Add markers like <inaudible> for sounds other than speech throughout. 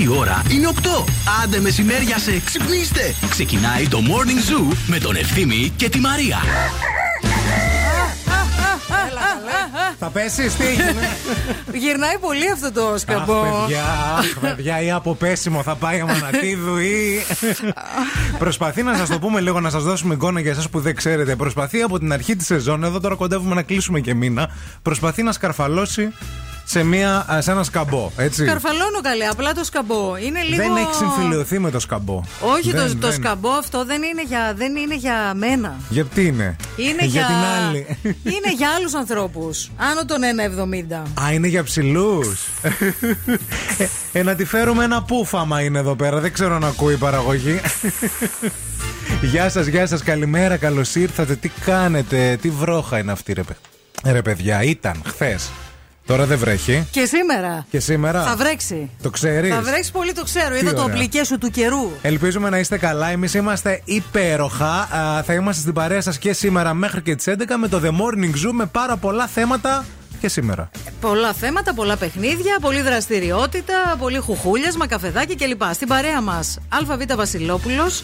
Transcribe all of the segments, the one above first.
Η ώρα είναι 8. Άντε μεσημέρια σε ξυπνήστε. Ξεκινάει το Morning Zoo με τον Ευθύμη και τη Μαρία. Θα πέσεις, τι έγινε; Γυρνάει πολύ αυτό το σκαμπό. Αχ, παιδιά, αχ, παιδιά, ή από πέσιμο θα πάει αμανατίδου ή. Προσπαθεί να σας το πούμε λίγο, να σας δώσουμε εικόνα για εσάς που δεν ξέρετε. Προσπαθεί από την αρχή της σεζόν, εδώ τώρα κοντεύουμε να κλείσουμε και μήνα, προσπαθεί να σκαρφαλώσει σε, μια, σε ένα σκαμπό. Έτσι. Καρφαλώνω καλέ, απλά το σκαμπό. Είναι λίγο. Δεν έχει συμφιλειωθεί με το σκαμπό. Όχι, δεν, το, δεν. το σκαμπό αυτό δεν είναι για, δεν είναι για μένα. Γιατί είναι; Είναι <laughs> για, για, την άλλη. Είναι για άλλους ανθρώπους. Άνω των 1,70. Α, είναι για ψηλούς. ε, ε, να τη φέρουμε ένα πούφαμα είναι εδώ πέρα. Δεν ξέρω αν ακούει η παραγωγή. γεια σας, γεια σας, καλημέρα, καλώς ήρθατε. Τι κάνετε, τι βρόχα είναι αυτή, ρε, παι- ρε παιδιά. Ήταν χθες. Τώρα δεν βρέχει. Και σήμερα. Και σήμερα. Θα βρέξει. Το ξέρεις. Θα βρέξει πολύ, το ξέρω. Τι Είδα το ωραία. οπλικέ σου του καιρού. Ελπίζουμε να είστε καλά. Εμείς είμαστε υπέροχα. Α, θα είμαστε στην παρέα σας και σήμερα μέχρι και τις 11 με το The Morning Zoo με πάρα πολλά θέματα και σήμερα. Πολλά θέματα, πολλά παιχνίδια, πολλή δραστηριότητα, πολύ χουχούλιασμα, καφεδάκι κλπ. Στην παρέα μας, ΑΒ Βασιλόπουλος.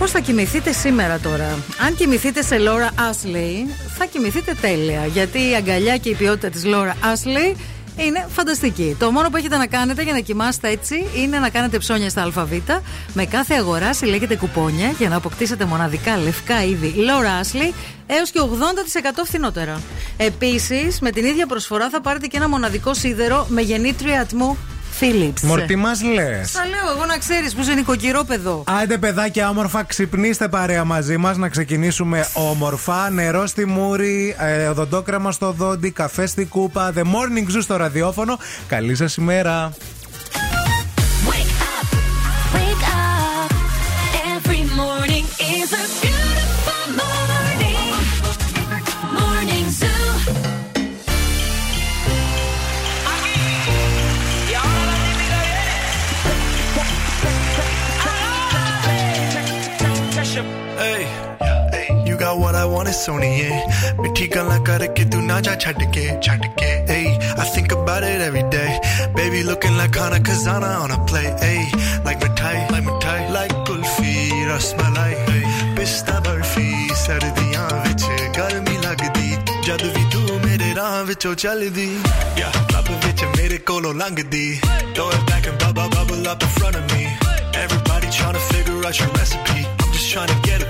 Πώς θα κοιμηθείτε σήμερα τώρα; Αν κοιμηθείτε σε Λόρα Ashley, θα κοιμηθείτε τέλεια. Γιατί η αγκαλιά και η ποιότητα της Λόρα Ashley είναι φανταστική. Το μόνο που έχετε να κάνετε για να κοιμάστε έτσι είναι να κάνετε ψώνια στα ΑΒ. Με κάθε αγορά συλλέγετε κουπόνια για να αποκτήσετε μοναδικά λευκά είδη Laura Ashley έως και 80% φθηνότερα. Επίσης, με την ίδια προσφορά θα πάρετε και ένα μοναδικό σίδερο με γεννήτρια ατμού Philips. Μορτί μας λες. Θα λέω εγώ να ξέρεις που είσαι νοικοκυρό παιδό. Άντε παιδάκια όμορφα, ξυπνήστε παρέα μαζί μας να ξεκινήσουμε όμορφα. Νερό στη μούρη, ε, οδοντόκραμα στο δόντι, καφέ στη κούπα. The Morning Zoo στο ραδιόφωνο. Καλή σας ημέρα. Wake up, wake up. Every morning is a i ਵਾਰਾ ਵਾਣੇ ਸੋਣੀਏ ਮਿੱਠੀ ਗੱਲਾਂ ਕਰਕੇ ਤੂੰ ਨਾ ਜਾ ਛੱਡ ਕੇ ਛੱਡ I think about it every day. Baby looking like Hana Kazana on a play A like mithai like mithai like kulfi rasmalai pista barfi ਸਰਦੀਆਂ ਵਿੱਚ ਗਰਮੀ ਲੱਗਦੀ ਜਦ ਵੀ ਤੂੰ ਮੇਰੇ ਰਾਹ ਵਿੱਚੋਂ ਚੱਲਦੀ ਯਾ ਲੱਭ ਵਿੱਚ ਮੇਰੇ ਕੋਲੋਂ ਲੰਘਦੀ throw it back and bubble bubble up in front of me. Everybody trying to figure out your recipe. I'm just trying to get it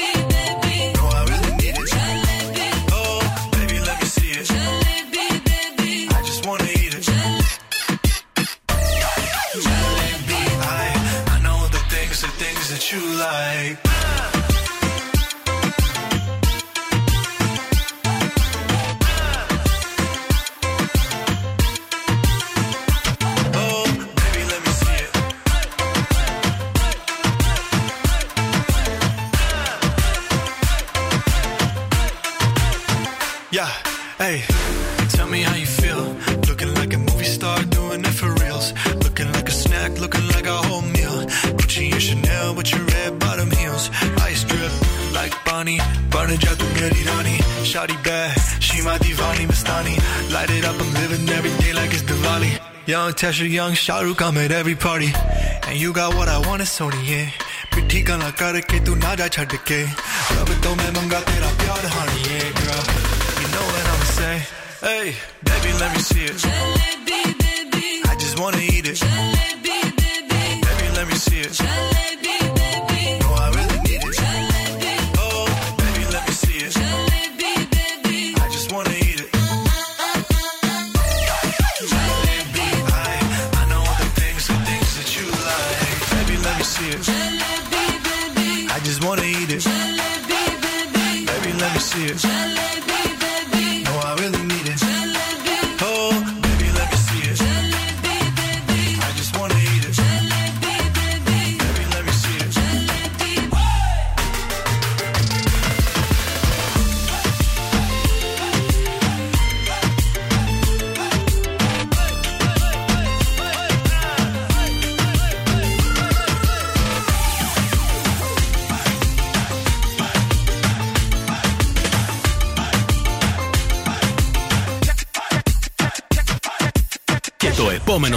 You like. Imani Burn it, ja tu meri rani. Shawty bad, she my divani Mastani Light it up, I'm living every day like it's Diwali. Young Tesha, young Shahrukh, I'm at every party. And you got what I want, it's Sony, yeah. ਪਿੱਠੀ ਗਾਲਾਂ ਕਰਕੇ ਤੂੰ ਨਾ ਜਾ ਛੱਡ ਕੇ ਰੱਬ ਤੋਂ ਮੈਂ ਮੰਗਾ ਤੇਰਾ honey. Yeah, girl. You know what i'm saying hey baby let me see it. Jalebi baby. I just wanna eat it. Jalebi baby. Baby let me see it. Jalebi. shit.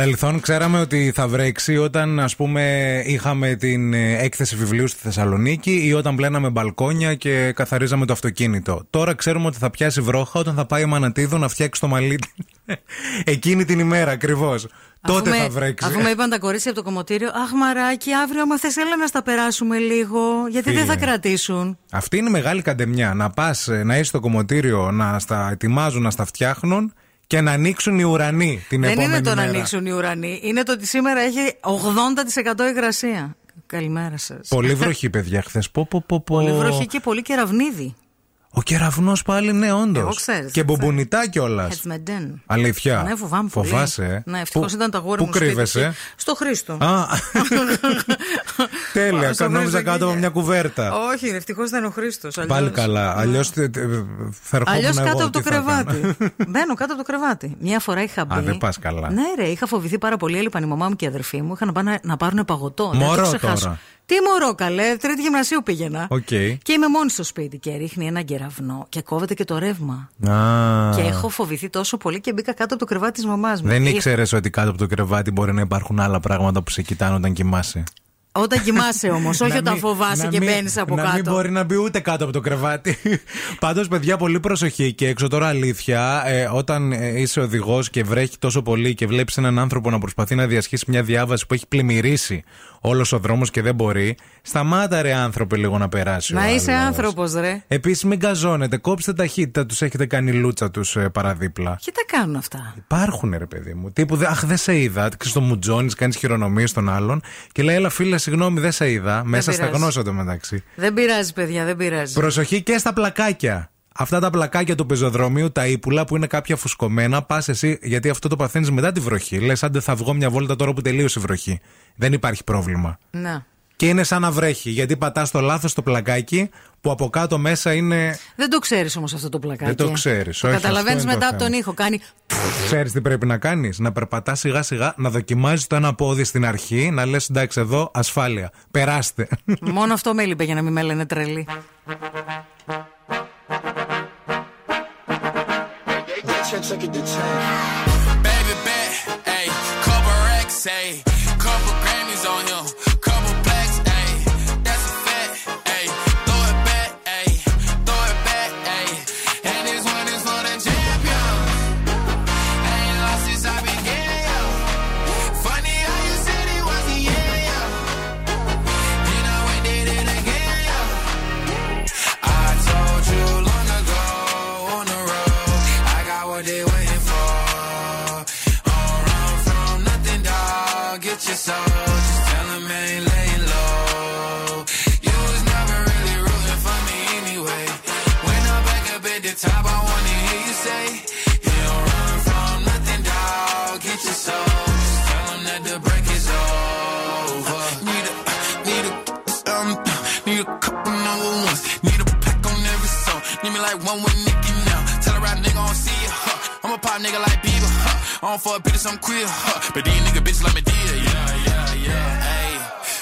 Παρελθόν ξέραμε ότι θα βρέξει όταν ας πούμε είχαμε την ε, έκθεση βιβλίου στη Θεσσαλονίκη ή όταν πλέναμε μπαλκόνια και καθαρίζαμε το αυτοκίνητο. Τώρα ξέρουμε ότι θα πιάσει βρόχα όταν θα πάει η Μανατίδου να φτιάξει το μαλλί <laughs> εκείνη την ημέρα ακριβώς. Τότε Αφού με- θα βρέξει. Αφού με είπαν τα κορίτσια από το κομμωτήριο, Αχ, μαράκι, αύριο, άμα θες, έλα να στα περάσουμε λίγο. Γιατί δεν Φίλε. θα κρατήσουν. Αυτή είναι η μεγάλη καντεμιά. Να πας να είσαι στο κομμωτήριο, να στα ετοιμάζουν, να στα φτιάχνουν και να ανοίξουν οι ουρανοί την δεν επόμενη είναι το να μέρα. ανοίξουν οι ουρανοί. Είναι το ότι σήμερα έχει 80% υγρασία. Καλημέρα σας. Πολύ βροχή, παιδιά, χθες. Πω, πω, πω, πω. Πολύ βροχή και πολύ κεραυνίδι. Ο κεραυνός πάλι, ναι, όντως. Εγώ ξέρεις, Και δεν μπουμπουνιτά κιόλας. Χετσμεντέν. Αλήθεια. Ναι, φοβάμαι πολύ. Φοβάσαι, ε. Ναι, ευτυχώς Πού- ήταν τα γόρια Πού μου σπίτι κρύβεσαι; και- Στο Χρήστο. Α, <laughs> τέλεια. Στο Νόμιζα Χρήστο κάτω από εκεί. μια κουβέρτα. Όχι, ευτυχώς ήταν ο Χρήστος. Πάλι καλά. Αλλιώς θα ερχόμουν Αλλιώς εγώ, κάτω από τι το θα έκανα. κρεβάτι. Μπαίνω κάτω από το κρεβάτι. Μια φορά είχα μπει. Α, δεν πας καλά. Ναι, ρε, είχα φοβηθεί πάρα πολύ. Έλειπαν η μαμά μου και η αδερφή μου. Είχαν να, πάνε, να πάρουν παγωτό. Δεν Μωρό το ξεχάσω. τώρα. Τι μωρό, καλέ. Τρίτη γυμνασίου πήγαινα. Οκ. Και είμαι μόνη στο σπίτι και ρίχνει ένα κεραυνό και κόβεται και το ρεύμα. Α, Και έχω φοβηθεί τόσο πολύ και μπήκα κάτω από το κρεβάτι της μαμάς μου. Δεν Είχα- ήξερες ότι κάτω από το κρεβάτι μπορεί να υπάρχουν άλλα πράγματα που σε κοιτάνε όταν κοιμάσαι; Όταν κοιμάσαι όμως, όχι Να όταν μην- φοβάσαι να και μην- μπαίνεις από να κάτω. μην μπορεί να μπει ούτε κάτω από το κρεβάτι. <laughs> Πάντως, παιδιά, πολύ προσοχή και έξω τώρα αλήθεια. ε, όταν ε, είσαι οδηγός και βρέχει τόσο πολύ και βλέπεις έναν άνθρωπο να προσπαθεί να διασχίσει μια διάβαση που έχει πλημμυρίσει όλος ο δρόμος και δεν μπορεί. Σταμάτα, ρε άνθρωποι, λίγο να περάσει. Να είσαι άνθρωπος, ρε. Επίσης, μην καζώνετε. Κόψτε ταχύτητα, τους έχετε κάνει λούτσα τους παραδίπλα. Και τα κάνουν αυτά. Υπάρχουν, ρε παιδί μου. Τύπου, δε- αχ, δεν σε είδα. Ξέρεις το μουτζόνι, κάνεις χειρονομίες στον άλλον και λέει, Έλα, φίλε, συγγνώμη, δεν σε είδα. Μέσα στα πειράζει. γνώσια το μεταξύ. Δεν πειράζει, παιδιά, δεν πειράζει. Προσοχή και στα πλακάκια. Αυτά τα πλακάκια του πεζοδρομίου, τα ύπουλα που είναι κάποια φουσκωμένα, πας εσύ, γιατί αυτό το παθαίνεις μετά τη βροχή. Λες, άντε θα βγω μια βόλτα τώρα που τελείωσε η βροχή. Δεν υπάρχει πρόβλημα. Να. Και είναι σαν να βρέχει, γιατί πατάς το λάθος το πλακάκι που από κάτω μέσα είναι. Δεν το ξέρεις όμως αυτό το πλακάκι. Δεν το ξέρεις, Το όχι, καταλαβαίνεις αυτό είναι μετά το από τον θέμα. ήχο. Κάνει. Ξέρεις τι πρέπει να κάνεις; Να περπατάς σιγά σιγά, να δοκιμάζεις το ένα πόδι στην αρχή, να λες εντάξει εδώ ασφάλεια. Περάστε. Μόνο αυτό με έλειπε για να μην με λένε τρελή. check, check it to change. Baby, bet, ayy, couple racks, ayy. One with Nicki now. Tell a rap nigga I don't see it, huh? I'm a pop nigga like Bieber, huh? I don't fuck bitches, I'm queer, huh? But these nigga bitches like me dear, yeah, yeah, yeah. Hey,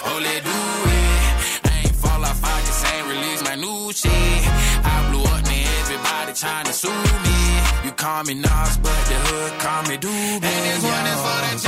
oh, let do it. I ain't fall off, I just ain't release my new shit. I blew up, man, everybody trying to sue me. You call me Nas, but the hood call me Doobie. And this one is for the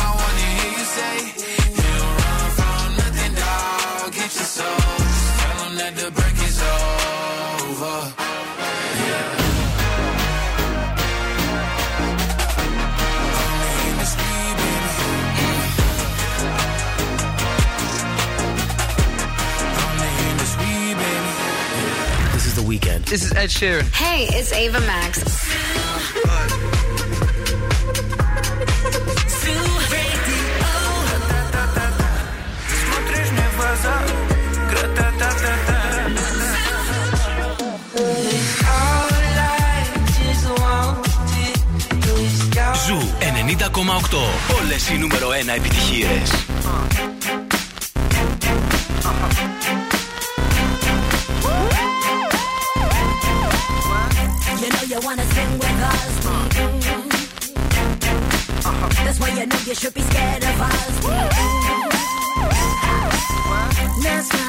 This is The Weekend. This is Ed Sheeran. Hey, it's Ava Max. Ζου 90,8. Όλες οι νούμερο 1 επιτυχίες. us. Uh-huh. That's why you know you should be scared of us. That's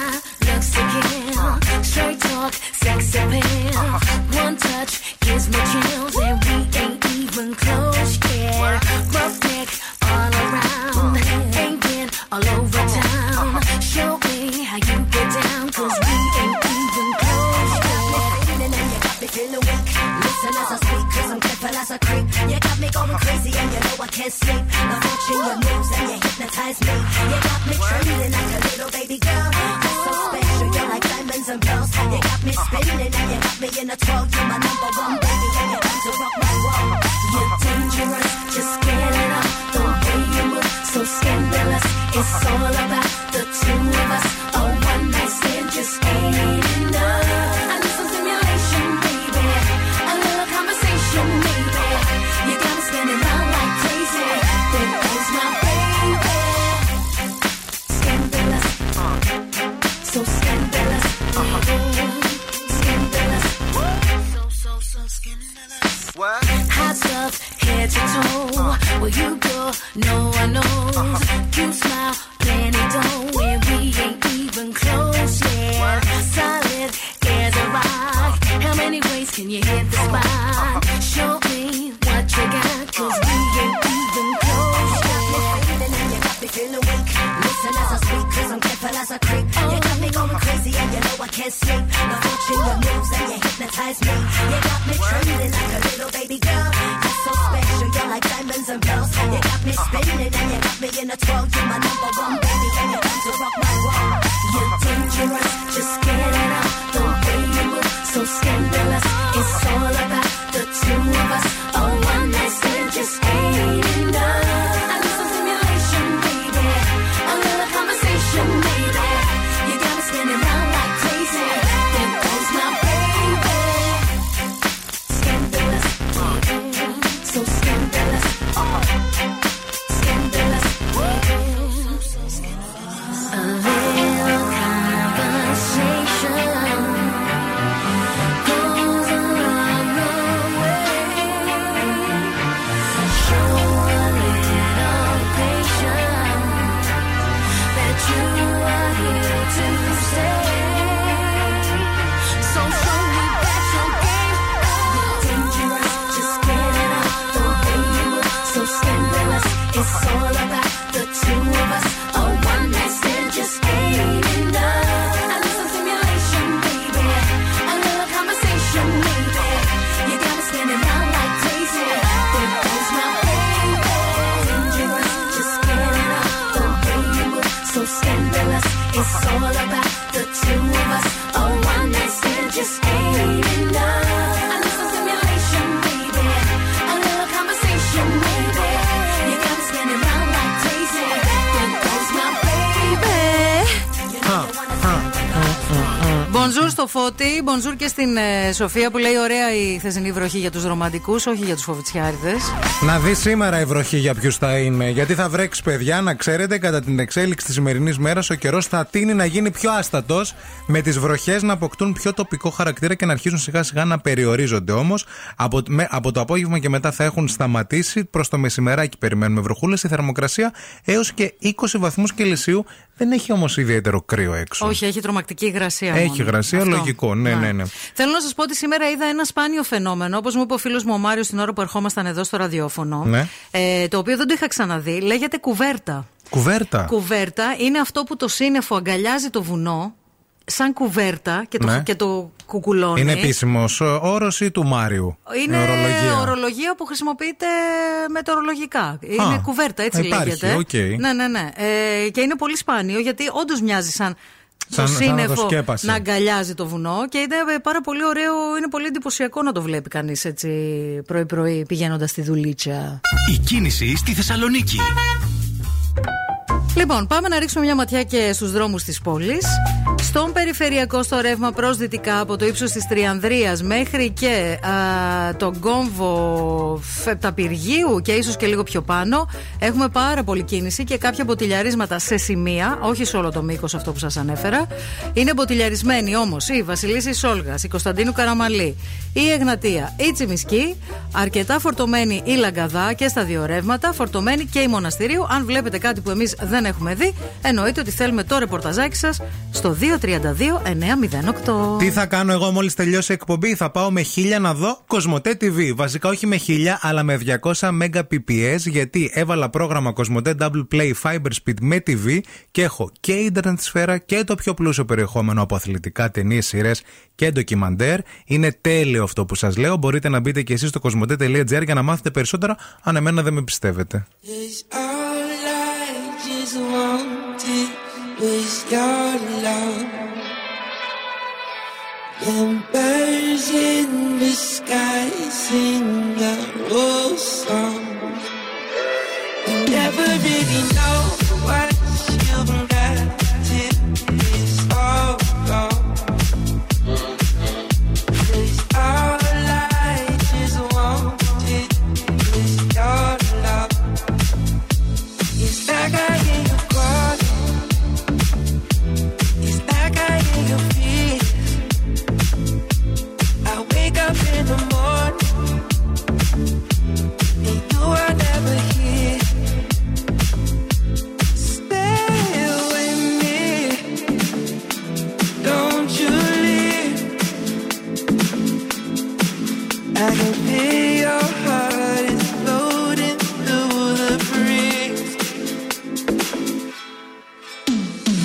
Μπονζούρ στο φώτι, μπονζούρ και στην ε, Σοφία που λέει ωραία η χθεσινή βροχή για τους ρομαντικούς, όχι για τους φοβητσιάριδες. Να δεις σήμερα η βροχή για ποιους θα είναι. Γιατί θα βρέξει, παιδιά, να ξέρετε, κατά την εξέλιξη της σημερινής μέρας ο καιρός θα τίνει να γίνει πιο άστατος, με τις βροχές να αποκτούν πιο τοπικό χαρακτήρα και να αρχίσουν σιγά σιγά να περιορίζονται όμως. Από, με- από το απόγευμα και μετά θα έχουν σταματήσει. Προς το μεσημεράκι περιμένουμε βροχούλες. Η θερμοκρασία έως και 20 βαθμούς Κελσίου. Δεν έχει όμως ιδιαίτερο κρύο έξω. Όχι, έχει τρομακτική υγρασία. Έχει μόνο. υγρασία, λογικό. Ναι, ναι, ναι. Θέλω να σας πω ότι σήμερα είδα ένα σπάνιο φαινόμενο, όπως μου είπε ο φίλος μου ο Μάριος την ώρα που ερχόμασταν εδώ στο ραδιόφωνο. Ναι. Ε, το οποίο δεν το είχα ξαναδεί. Λέγεται κουβέρτα. Κουβέρτα. Κουβέρτα είναι αυτό που το σύννεφο αγκαλιάζει το βουνό σαν κουβέρτα και το, Ναι. και το κουκουλώνει. Είναι επίσημος όρος ή του Μάριου; Είναι ορολογία. ορολογία που χρησιμοποιείται μετεωρολογικά. Είναι κουβέρτα, έτσι υπάρχει, λέγεται. οκ. Ναι, ναι, ναι. Ε, και είναι πολύ σπάνιο γιατί όντως μοιάζει σαν. Σαν- το σαν να το σύννεφο σκέπασε. να αγκαλιάζει το βουνό και είναι ε, πάρα πολύ ωραίο, είναι πολύ εντυπωσιακό να το βλέπει κανείς έτσι πρωί-πρωί πηγαίνοντας στη δουλίτσα. Η κίνηση στη Θεσσαλονίκη. Λοιπόν, πάμε να ρίξουμε μια ματιά και στους δρόμους της πόλης. Στον περιφερειακό στο ρεύμα προς δυτικά από το ύψος της Τριανδρίας μέχρι και α, τον κόμβο Επταπυργίου και ίσως και λίγο πιο πάνω. Έχουμε πάρα πολλή κίνηση και κάποια μποτιλιαρίσματα σε σημεία, όχι σε όλο το μήκος αυτό που σας ανέφερα. Είναι μποτιλιαρισμένοι όμως η Βασιλίση Σόλγα, η Κωνσταντίνου Καραμαλή, η Εγνατία, η Τσιμισκή, αρκετά φορτωμένη η Λαγκαδά και στα δύο ρεύματα, φορτωμένη και η Μοναστηρίου. Αν βλέπετε κάτι που εμείς δεν δεν έχουμε δει, εννοείται ότι θέλουμε το ρεπορταζάκι σας στο 232-908. Τι θα κάνω εγώ μόλις τελειώσει η εκπομπή, θα πάω με 1000 να δω Κοσμοτέ TV. Βασικά όχι με 1000, αλλά με 200 Mbps, γιατί έβαλα πρόγραμμα Κοσμοτέ Double Play Fiber Speed με TV και έχω και Internet σφαίρα και το πιο πλούσιο περιεχόμενο από αθλητικά, ταινίες, σειρές και ντοκιμαντέρ. Είναι τέλειο αυτό που σας λέω. Μπορείτε να μπείτε και εσείς στο κοσμοτέ.gr για να μάθετε περισσότερα αν εμένα δεν με πιστεύετε. with your love. And birds in the sky sing a old song.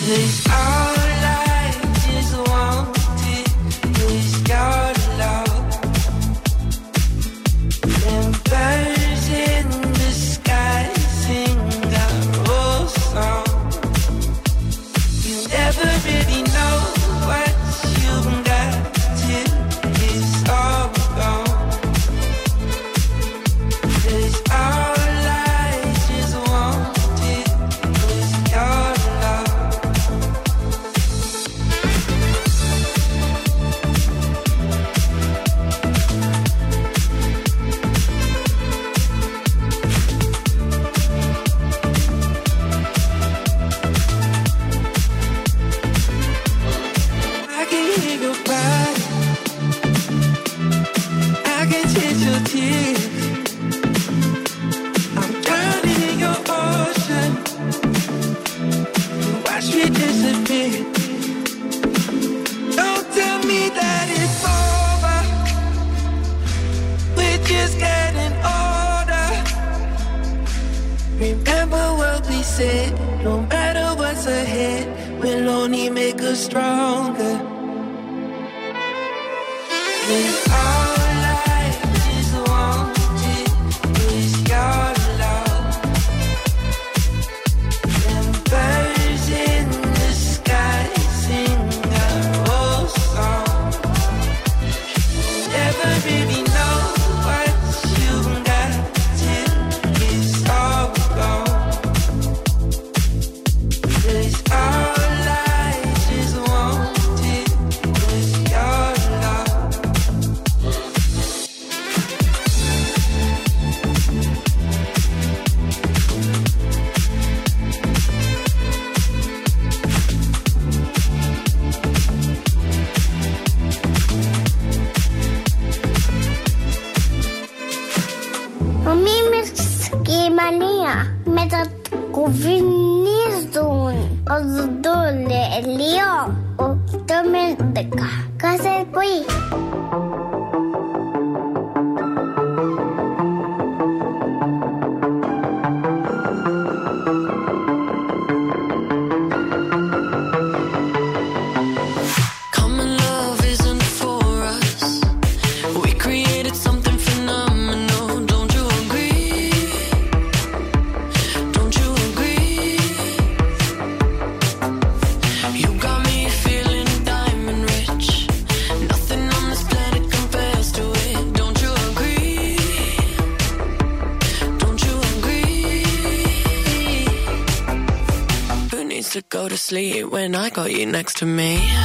this I. No matter what's ahead, we'll only make us stronger. этот cuvinizdun ozdule elio o tomen de ca ca să pui. next to me.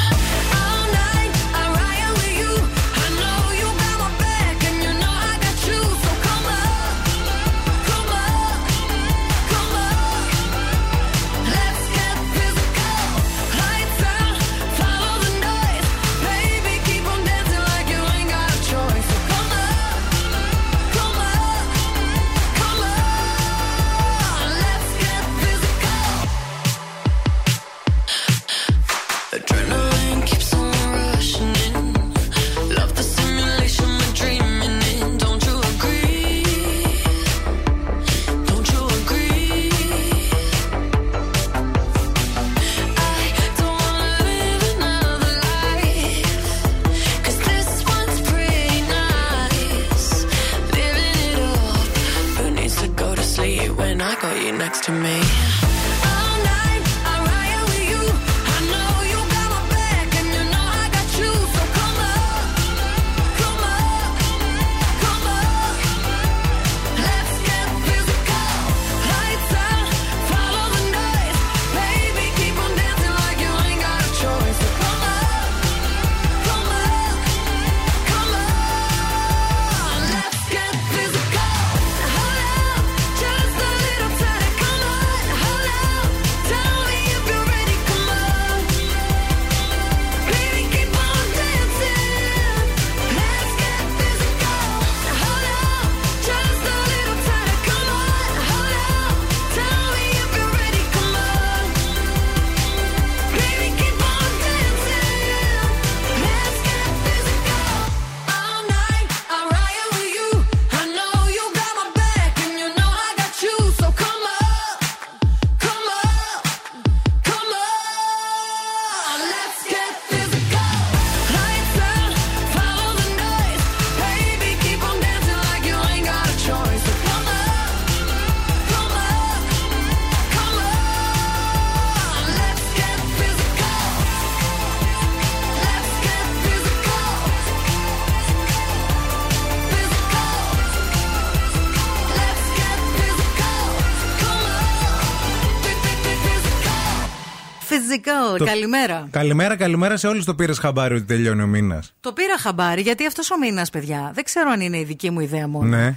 Το- καλημέρα. Καλημέρα, καλημέρα σε όλους. Το πήρες χαμπάρι ότι τελειώνει ο μήνας. Το πήρα χαμπάρι γιατί αυτός ο μήνας, παιδιά, δεν ξέρω αν είναι η δική μου ιδέα μόνο. Ναι.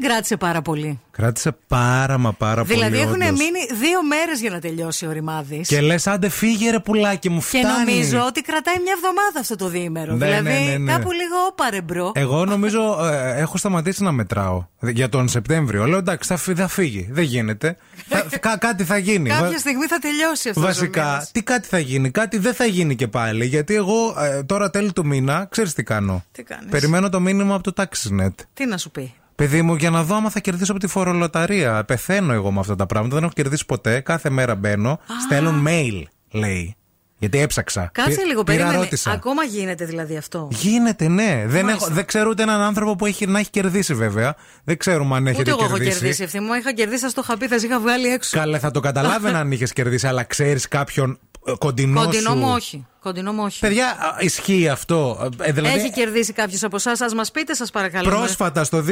Δεν κράτησε πάρα πολύ. Κράτησε πάρα μα πάρα δηλαδή πολύ. έχουν όντως. μείνει δύο μέρες για να τελειώσει ο ρημάδης. Και λες, άντε φύγε ρε πουλάκι μου, Και φτάνει. νομίζω ότι κρατάει μια εβδομάδα αυτό το διήμερο. Ναι, δηλαδή ναι, ναι, ναι. κάπου λίγο ώπα ρε bro. Εγώ νομίζω ε, έχω σταματήσει να μετράω για τον Σεπτέμβριο. Λέω εντάξει, θα, φύ- θα φύγει. Δεν γίνεται. θα, <laughs> κα- κάτι θα γίνει. Κάποια Βα- στιγμή θα τελειώσει αυτός. Βασικά, τι κάτι θα γίνει, κάτι δεν θα γίνει και πάλι. Γιατί εγώ ε, τώρα τέλη του μήνα, ξέρεις τι κάνω. Τι κάνεις; Περιμένω το μήνυμα από το TaxiNet. Τι να σου πει; Παιδί μου, για να δω άμα θα κερδίσω από τη φορολοταρία. Πεθαίνω εγώ με αυτά τα πράγματα. Δεν έχω κερδίσει ποτέ. Κάθε μέρα μπαίνω. Στέλνουν mail, λέει. Γιατί έψαξα. Κάτσε Πη- λίγο, πήρα, περίμενε. ρώτησα. Ακόμα γίνεται δηλαδή αυτό; Γίνεται, ναι. Δεν, Μάλιστα. έχω, δεν ξέρω ούτε έναν άνθρωπο που έχει, να έχει κερδίσει, βέβαια. Δεν ξέρουμε αν έχετε Ούτε εγώ έχω κερδίσει. κερδίσει ευθύ μου. Είχα κερδίσει, θα στο είχα πει, θα σε είχα βγάλει έξω. Καλέ, θα το καταλάβαινα αν είχες κερδίσει, αλλά ξέρεις κάποιον ε, κοντινός, Κοντινό σου. μου όχι. Κοντινό μου όχι. Παιδιά, α, ισχύει αυτό. Ε, δηλαδή, Έχει κερδίσει κάποιος από εσάς, ας μας πείτε, σας παρακαλώ. Πρόσφατα στο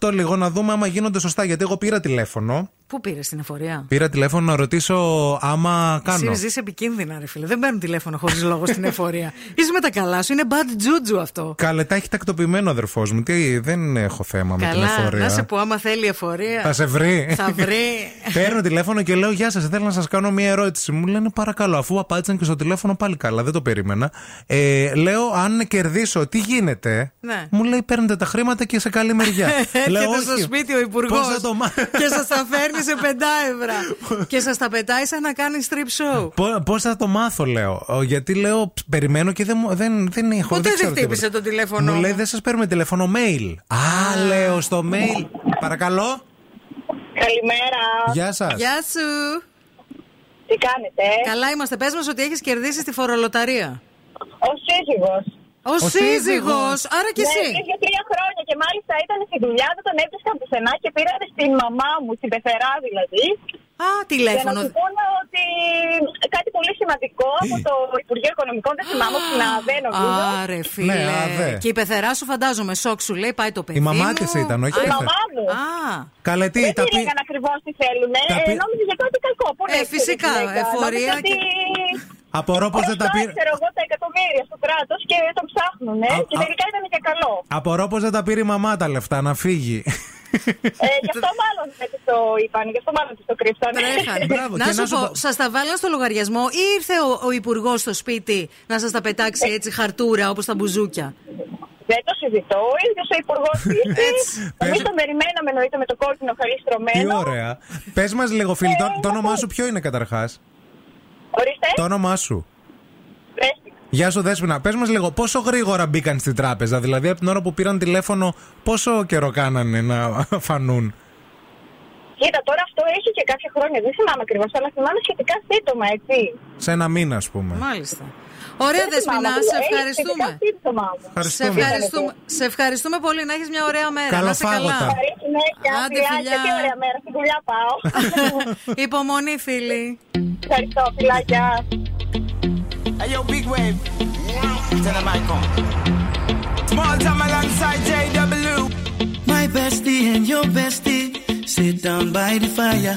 232-908 λίγο να δούμε άμα γίνονται σωστά. Γιατί εγώ πήρα τηλέφωνο. Πού πήρες την εφορία; Πήρα τηλέφωνο να ρωτήσω άμα κάνω. Εσύ ζεις επικίνδυνα, ρε φίλε. Δεν παίρνουν τηλέφωνο χωρίς λόγο στην εφορία. Είσαι με τα καλά σου. Είναι bad juju αυτό. Καλέ, τα έχει τακτοποιημένο ο αδερφός μου. Τι, δεν έχω θέμα με την Καλά, εφορία. να σε πω, άμα θέλει εφορία. Θα σε βρει. Θα βρει. Παίρνω τηλέφωνο και λέω: Γεια σας, θέλω να σας κάνω μία ερώτηση. Μου λένε παρακαλώ, αφού απάντησαν και στο τηλέφωνο πάλι καλά, δεν το περίμενα. Ε, λέω: Αν κερδίσω, τι γίνεται; Ναι. Μου λέει: Παίρνετε τα χρήματα και σε καλή μεριά. <laughs> λέω, Έρχεται στο «Όχι». σπίτι ο υπουργός Πώς θα το μά- και σας τα φέρνει σε 5 ευρώ. <laughs> και σας τα πετάει σαν να κάνει strip show. Πώς θα το μάθω, λέω. Ο, Γιατί λέω, περιμένω και δεν, μου- δεν, δεν έχω. Ποτέ δεν ξέρω χτύπησε τίποτα. το τηλέφωνο Μου λέει, μου. δεν σας παίρνουμε τηλέφωνο, mail. Α, λέω στο mail. Παρακαλώ. Καλημέρα. Γεια σας. Γεια σου. Τι κάνετε, Καλά είμαστε. Πες μας ότι έχεις κερδίσει στη φορολοταρία. Ο σύζυγος. Ο, Ο σύζυγος. σύζυγος. Άρα και Ναι, εσύ. είχε τρία χρόνια και μάλιστα ήταν στη δουλειά, δεν τον έβρισκαν πουθενά και πήραν στην μαμά μου, στην πεθερά δηλαδή. Α, Για να τηλέφωνο. του πούνε ότι κάτι πολύ σημαντικό από το Υπουργείο Οικονομικών, δεν θυμάμαι, από την ΑΔΕ νομίζω. Άρε φίλε. Ναι, ΑΔΕ. Και η πεθερά σου φαντάζομαι, σοκ σου λέει, πάει το παιδί. Η μαμά μου. της ήταν, όχι Α, η Η πεθερά. μαμά μου. Α, Καλέ, τι, Δεν τα πει. έλεγαν ακριβώς τι θέλουν. τα πει- Νόμιζε για κάτι κακό. Πού Ε, να φυσικά, ξέρει η γυναίκα. εφορία Νόμιζε και- ότι Απορώ πως δεν τα Χρωστάει, πήρε. ξέρω εγώ, τα εκατομμύρια στο κράτος και τον ψάχνουν. Α, Και α. τελικά ήταν και καλό. Απορώ πως δεν τα πήρε η μαμά τα λεφτά να φύγει. Ε, γι' αυτό μάλλον δεν της το είπαν, γι' αυτό μάλλον της το κρύψανε. τρέχανε. Μπράβο, να και σου να σου πω, πω- σας τα βάλαν στο λογαριασμό ή ήρθε ο, ο υπουργός στο σπίτι να σας τα πετάξει έτσι χαρτούρα όπως τα μπουζούκια; Δεν το συζητώ. Ο ίδιος ο υπουργός <laughs> ήρθε. Έτσι. Εμείς Πες- τον περιμέναμε εννοείται με το κόκκινο χαλί Τι στρωμένο. ωραία. Πες μας λίγο, φίλοι, το, Ε, το όνομά ναι. σου ποιο είναι καταρχάς; Ορίστε. Το όνομά σου. Δέσποινα. Γεια σου, Δέσποινα. Πες μας λίγο, πόσο γρήγορα μπήκαν στην τράπεζα, δηλαδή από την ώρα που πήραν τηλέφωνο, πόσο καιρό κάνανε να <laughs> φανούν; Κοίτα, τώρα αυτό έχει και κάποια χρόνια. Δεν θυμάμαι ακριβώς, αλλά θυμάμαι σχετικά σύντομα, έτσι. Σε ένα μήνα, ας πούμε. Μάλιστα. Ωραία, Δεν θυμάμαι, Δεσμηνά, δηλαδή, σε έχει ευχαριστούμε. σχετικά σύντομα όμως. Σε Ευχαριστούμε. ευχαριστούμε, σε ευχαριστούμε πολύ. Να έχεις μια ωραία μέρα. Να είσαι Καλοφάγωτα. καλά. Καλή συνέχεια, Άντε, φιλάκια φιλιά. και ωραία μέρα. Στην δουλειά πάω. <laughs> Υπομονή, φίλοι. Ευχαριστώ, φιλάκια. Hey yo, big wave. Tell the mic on. Small time alongside JW. My bestie and your bestie sit down by the fire.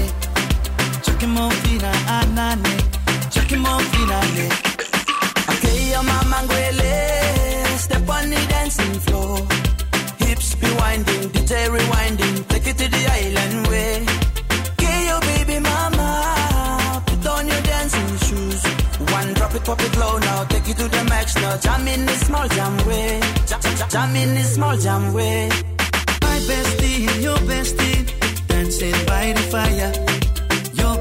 More. Okay, your mama ngwele. Step on the dancing floor. Hips be winding, DJ rewinding. Take it to the island way. Okay, your baby mama. Put on your dancing shoes. One drop it, pop it low now. Take it to the max now. Jam in the small jam way. Jam, jam, jam in the small jam way. My bestie and your bestie dancing by the fire.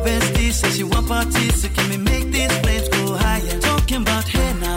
Bestie says she want parties, so can we make these flames go higher? Talking about hey now,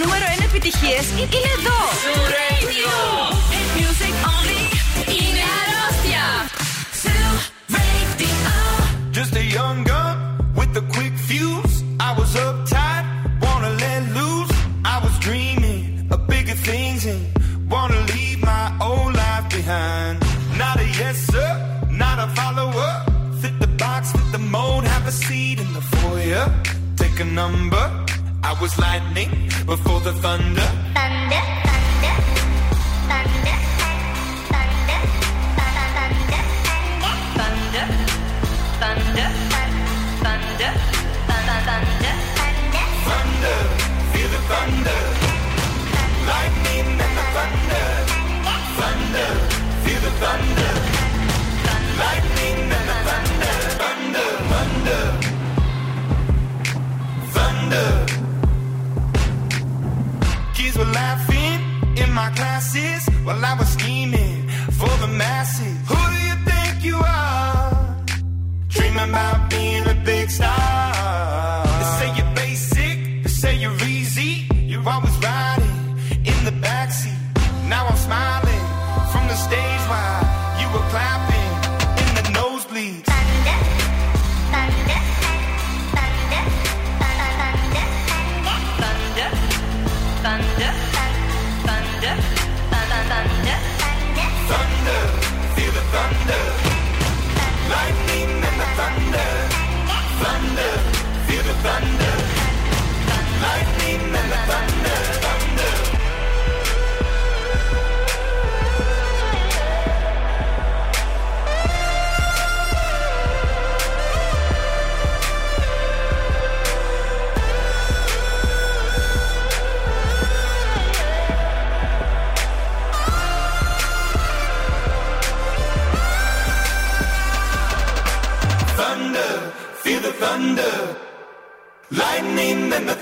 νούμερο 1 επιτυχίες είναι εδώ. Hit music only. Είναι αρρώστια. Just a young gun with a quick fuse. I was uptight, wanna let loose. I was dreaming of bigger things and wanna leave my old life behind. Not a yes sir, not a follower. Fit the box, fit the mold, have a seat in the foyer. Take a number. was lightning before the. Thunder, while I was scheming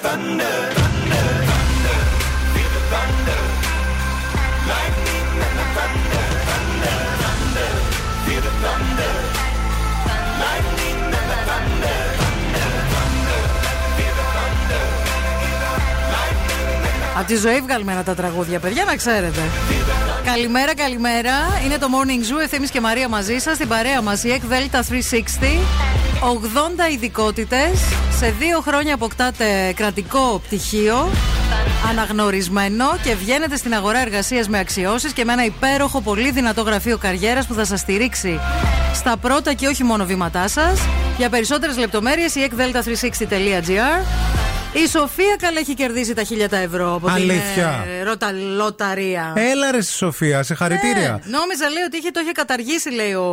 thunder. Thunder, thunder, feel the thunder, lightning and the thunder. Thunder, thunder, feel the thunder, lightning and the thunder. Thunder, thunder, feel the thunder, lightning and the Από τη ζωή βγάλουμε τα τραγούδια, παιδιά, να ξέρετε. Καλημέρα, καλημέρα. Είναι το Morning Zoo, Ευθύμης και Μαρία μαζί σας. Στην παρέα μας η EC Delta 360. 80 ειδικότητε. Σε δύο χρόνια αποκτάτε κρατικό πτυχίο. Αναγνωρισμένο και βγαίνετε στην αγορά εργασίας με αξιώσεις και με ένα υπέροχο, πολύ δυνατό γραφείο καριέρας που θα σας στηρίξει στα πρώτα και όχι μόνο βήματά σας. Για περισσότερες λεπτομέρειες η ekdelta360.gr. Η Σοφία καλά έχει κερδίσει τα χίλια ευρώ από Αλήθεια. την ε, ρωτα, λοταρία. Έλα ρε στη Σοφία, σε χαρητήρια. Ε, νόμιζα λέει ότι είχε, το είχε καταργήσει, λέει ο.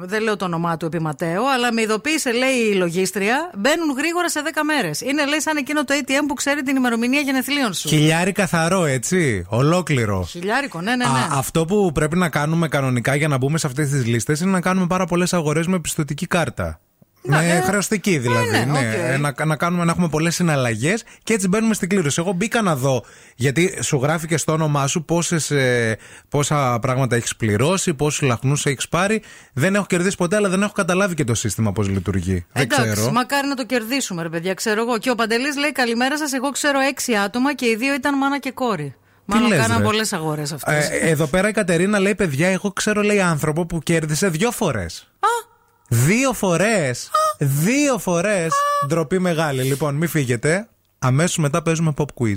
Δεν λέω το όνομά του επί Ματέο, αλλά με ειδοποίησε, λέει η λογίστρια. Μπαίνουν γρήγορα σε 10 μέρες. Είναι, λέει, σαν εκείνο το ATM που ξέρει την ημερομηνία γενεθλίων σου. Χιλιάρι καθαρό, έτσι. Ολόκληρο. Χιλιάρικο, ναι, ναι, ναι. Α, αυτό που πρέπει να κάνουμε κανονικά για να μπούμε σε αυτές τις λίστες είναι να κάνουμε πάρα πολλές αγορές με πιστωτική κάρτα. Με ε, χρεωστική δηλαδή. ναι, ναι, οκ. να, να, κάνουμε, να έχουμε πολλές συναλλαγές και έτσι μπαίνουμε στην κλήρωση. Εγώ μπήκα να δω, γιατί σου γράφει και στο όνομά σου πόσες, ε, πόσα πράγματα έχεις πληρώσει, πόσους λαχνούς έχεις πάρει. Δεν έχω κερδίσει ποτέ, αλλά δεν έχω καταλάβει και το σύστημα πώς λειτουργεί. δεν Εντάξει, ξέρω. μακάρι να το κερδίσουμε, ρε παιδιά, ξέρω εγώ. Και ο Παντελής λέει: Καλημέρα σας, εγώ ξέρω έξι άτομα και οι δύο ήταν μάνα και κόρη. Μάλλον λες, κάναν ρε; πολλές αγορές αυτές. Ε, εδώ πέρα η Κατερίνα λέει: Παιδιά, εγώ ξέρω, λέει άνθρωπο που κέρδισε δύο φορές. Δύο φορές! Δύο φορές! Ντροπή μεγάλη. Λοιπόν, μην φύγετε. Αμέσως μετά παίζουμε pop quiz.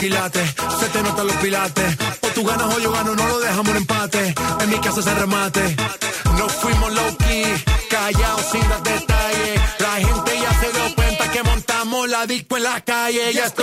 Se te notan los pilates, o tú ganas o yo gano, no lo dejamos en empate, en mi casa se remate, no fuimos low key, callados sin dar detalles, la gente ya se dio cuenta que montamos la disco en la calle, y esto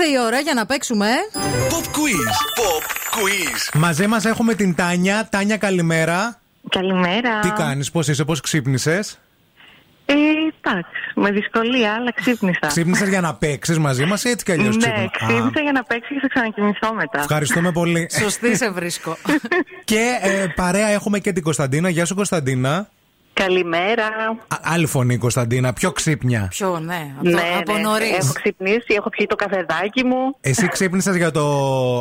Ήρθε η ώρα για να παίξουμε. Pop quiz. Pop quiz. Μαζί μας έχουμε την Τάνια. Τάνια, καλημέρα. Καλημέρα. Τι κάνεις, πώς είσαι, πώς ξύπνησες; Ε, εντάξει, με δυσκολία, αλλά ξύπνησα. Ξύπνησες για να παίξεις μαζί μας ή έτσι κι αλλιώς Ναι, ξύπνησε. ξύπνησα για να παίξω και θα ξανακοιμηθώ μετά. Ευχαριστούμε πολύ. Σωστή σε βρίσκω. <laughs> και ε, παρέα έχουμε και την Κωνσταντίνα. Γεια σου, Κωνσταντίνα. Καλημέρα. Α, άλλη φωνή, Κωνσταντίνα. Πιο ξύπνια. Πιο, ναι, από, Ναι, από ναι, νωρίς. Έχω ξυπνήσει, έχω πιει το καφεδάκι μου. Εσύ ξύπνησες για το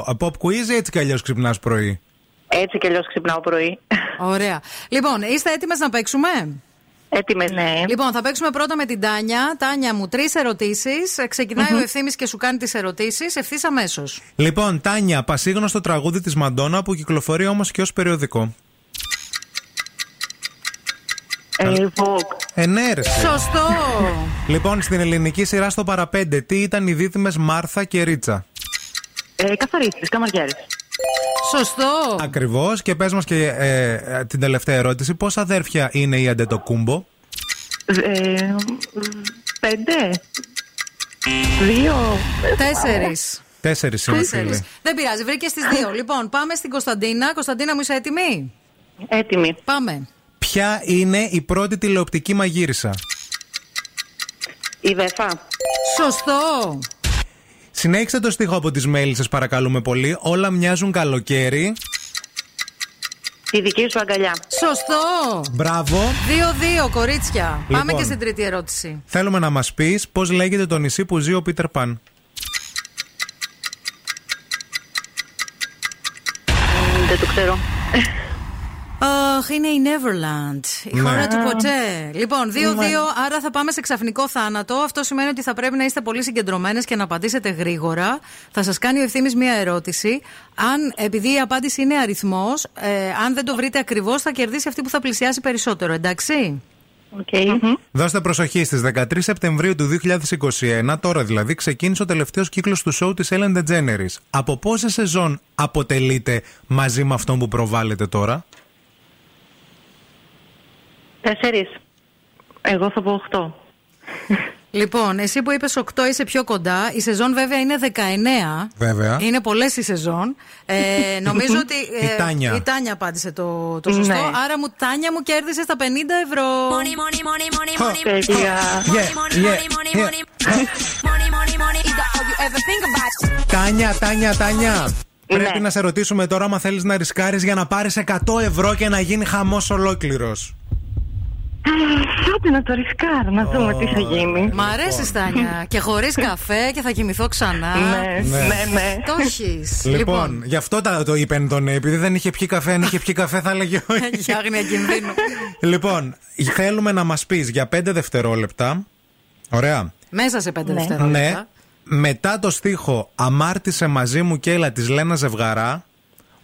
ε, pop quiz ή έτσι κι αλλιώς ξυπνάς πρωί; Έτσι κι αλλιώς ξυπνάω πρωί. Ωραία. Λοιπόν, είστε έτοιμες να παίξουμε; Έτοιμες, ναι. Λοιπόν, θα παίξουμε πρώτα με την Τάνια. Τάνια μου, τρεις ερωτήσεις. Ξεκινάει ο ευθύνη και σου κάνει τις ερωτήσεις ευθύς αμέσως. Λοιπόν, Τάνια, πασίγνωστο τραγούδι της Μαντόνα που κυκλοφορεί όμως και ως περιοδικό. Ε, Vogue. Ε, ναι, ρε, εσύ. Σωστό. Λοιπόν, στην ελληνική σειρά στο παραπέντε, τι ήταν οι δίδυμες Μάρθα και Ρίτσα; Ε, καθαρίστρε, καμαριάρε. Σωστό. Ακριβώς. Και πες μας και ε, ε, την τελευταία ερώτηση. Πόσα αδέρφια είναι η Αντετοκούμπο; Ε, πέντε. Δύο. Τέσσερις. Τέσσερις είναι οι Τέσσερις. φίλοι. Δεν πειράζει, βρήκε τι δύο. λοιπόν, πάμε στην Κωνσταντίνα. Κωνσταντίνα, μου είσαι έτοιμη; Έτοιμη. Πάμε. Ποια είναι η πρώτη τηλεοπτική μαγείρισα; Η Βεφά. Σωστό. Συνέχισε το στίχο από τις μέλισσες παρακαλούμε πολύ. Όλα μοιάζουν καλοκαίρι. Η δική σου αγκαλιά. Σωστό. Μπράβο. Δύο-δύο, κορίτσια. Πάμε Λοιπόν. και στην τρίτη ερώτηση. Θέλουμε να μας πεις πώς λέγεται το νησί που ζει ο Πίτερ Παν. Δεν το ξέρω. Αχ, είναι η Neverland. Η Ναι. χώρα του ποτέ. Λοιπόν, 2-2, Ναι. άρα θα πάμε σε ξαφνικό θάνατο. Αυτό σημαίνει ότι θα πρέπει να είστε πολύ συγκεντρωμένες και να απαντήσετε γρήγορα. Θα σας κάνει ο ευθύνη μία ερώτηση. Αν, επειδή η απάντηση είναι αριθμός, αν δεν το βρείτε ακριβώς, θα κερδίσει αυτή που θα πλησιάσει περισσότερο, εντάξει; Οκ. Δώστε προσοχή στις 13 Σεπτεμβρίου του 2021, τώρα δηλαδή, ξεκίνησε ο τελευταίος κύκλος του σόου της Ellen DeGeneres. Από πόσα σεζόν αποτελείται μαζί με αυτόν που προβάλλεται τώρα; Τέσσερις. Εγώ θα πω οχτώ. Λοιπόν, εσύ που είπες 8 είσαι πιο κοντά. Η σεζόν βέβαια είναι 19. Βέβαια. Είναι πολλές οι σεζόν. Ε, νομίζω <laughs> ότι. Η Τάνια. η Τάνια απάντησε το, το σωστό. Ναι. Άρα μου, Τάνια μου κέρδισε τα 50 ευρώ. Παιδιά. Yeah, yeah, yeah. Τάνια, Τάνια, Τάνια. Πρέπει Ναι. να σε ρωτήσουμε τώρα άμα θέλεις να ρισκάρεις για να πάρεις 100 ευρώ και να γίνει χαμός ολόκληρος. Άντε να το ρισκάρω, να δούμε τι θα γίνει. Μ' αρέσει, Τάνια. <laughs> και χωρίς καφέ και θα κοιμηθώ ξανά. Ναι, Ναι. ναι, ναι. Το έχεις. Λοιπόν, γι' αυτό τα- το είπε τον επειδή δεν είχε πιει καφέ. Αν είχε πιει καφέ, θα έλεγε όχι. <laughs> Για άγνοια κινδύνου. λοιπόν, θέλουμε να μας πεις για 5 δευτερόλεπτα. Ωραία. Μέσα σε πέντε Ναι. δευτερόλεπτα. Ναι. Μετά το στίχο Αμάρτησε μαζί μου και έλα της Λένας Ζευγαρά,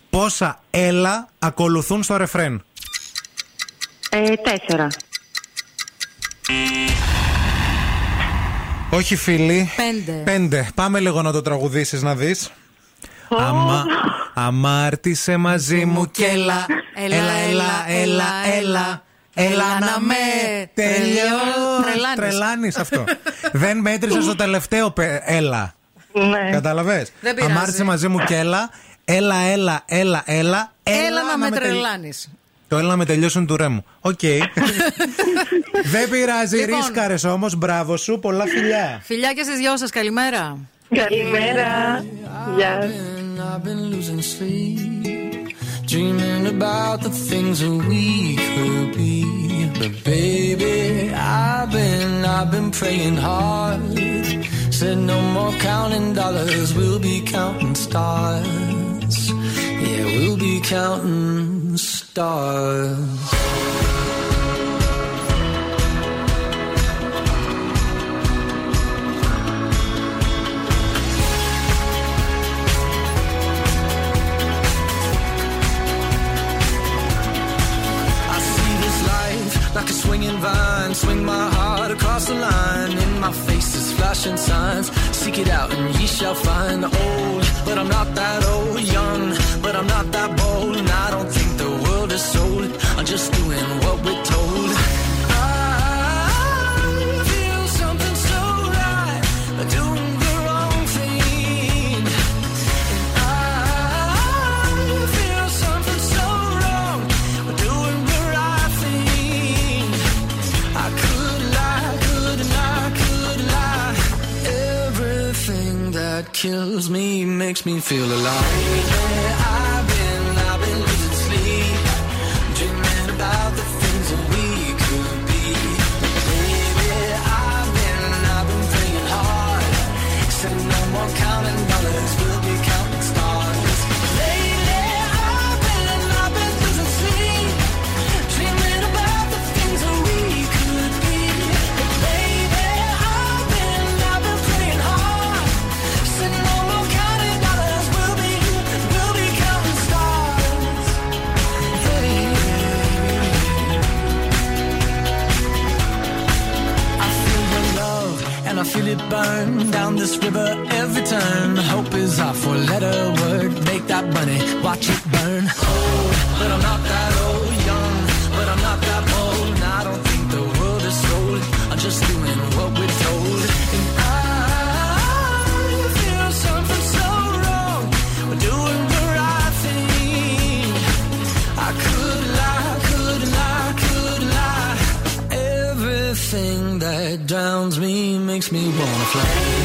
πόσα έλα ακολουθούν στο ρεφρέν. Ε, τέσσερα. Όχι φίλοι. Πέντε. Πέντε. Πάμε λίγο να το τραγουδήσεις να δεις. Αμα, αμάρτησε μαζί μου και έλα, έλα, έλα, έλα, έλα. Έλα να με τελειώ. Τρελάνεις. Τρελάνεις αυτό. Δεν μέτρησες στο τελευταίο πε- έλα. Ναι. Καταλαβες. Δεν πειράζει. Αμάρτησε μαζί μου και έλα. Έλα, έλα, έλα, έλα. Έλα να με τελ- τρελάνεις. Το έλα να με τελειώσουν του ρέμου. Οκ. Δεν πειράζει, Λοιπόν. ρίσκαρες όμως. Μπράβο σου, πολλά φιλιά. Φιλιά και στι δυο σα, καλημέρα. Καλημέρα. Γεια. And I've been losing sleep, dreaming about the things that we could be. But baby, I've been, I've been praying hard. Said no more counting dollars, we'll be counting stars. Yeah, we'll be counting stars. I see this life like a swinging vine. Swing my heart across the line. In my face is flashing signs. Seek it out and ye shall find. Old, but I'm not that old. Young, but I'm not that bold. And I don't think the world is sold. I'm just doing what we're told. I feel something so right. Doing the kills me makes me feel alive. I've feel it burn down this river every turn. Hope is our four letter word. Make that money, watch it burn. Makes me wanna fly.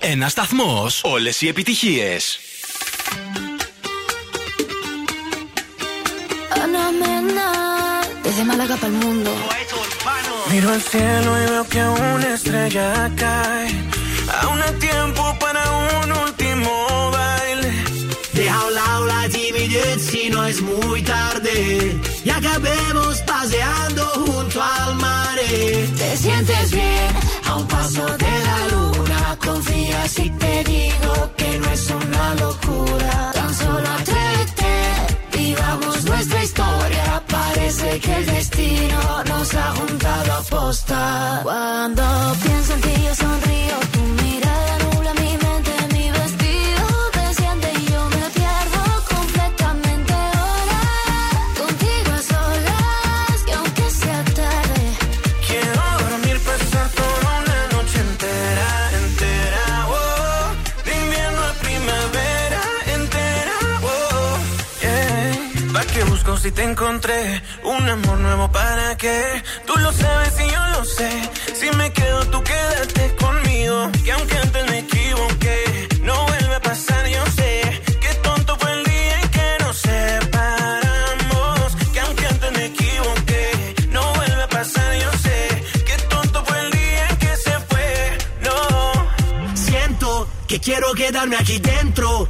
Ένα σταθμό. Όλε οι επιτυχίε. Anamena, desde Málaga para el mundo. Miro al cielo y veo que una estrella cae. Aún hay tiempo para un último baile. Deja a un lado la timidez si no es muy tarde. Y acabemos paseando junto al mar. Te sientes bien a un paso de la luna. Confía si te digo que no es una locura. Tan solo atrévete, vivamos nuestra historia. Parece que el destino nos ha juntado a posta. Cuando pienso en ti yo si te encontré? Un amor nuevo para qué? Tú lo sabes y yo lo sé. Si me quedo, tú quédate conmigo. Que aunque antes me equivoqué, no vuelve a pasar, yo sé. Qué tonto fue el día en que nos separamos. Que aunque antes me equivoqué, no vuelve a pasar, yo sé. Qué tonto fue el día en que se fue, no. Siento que quiero quedarme aquí dentro,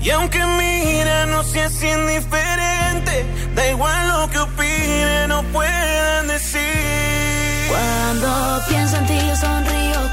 Y aunque mira, no seas indiferente. Da igual lo que opinen o puedan decir. Cuando pienso en ti yo sonrío,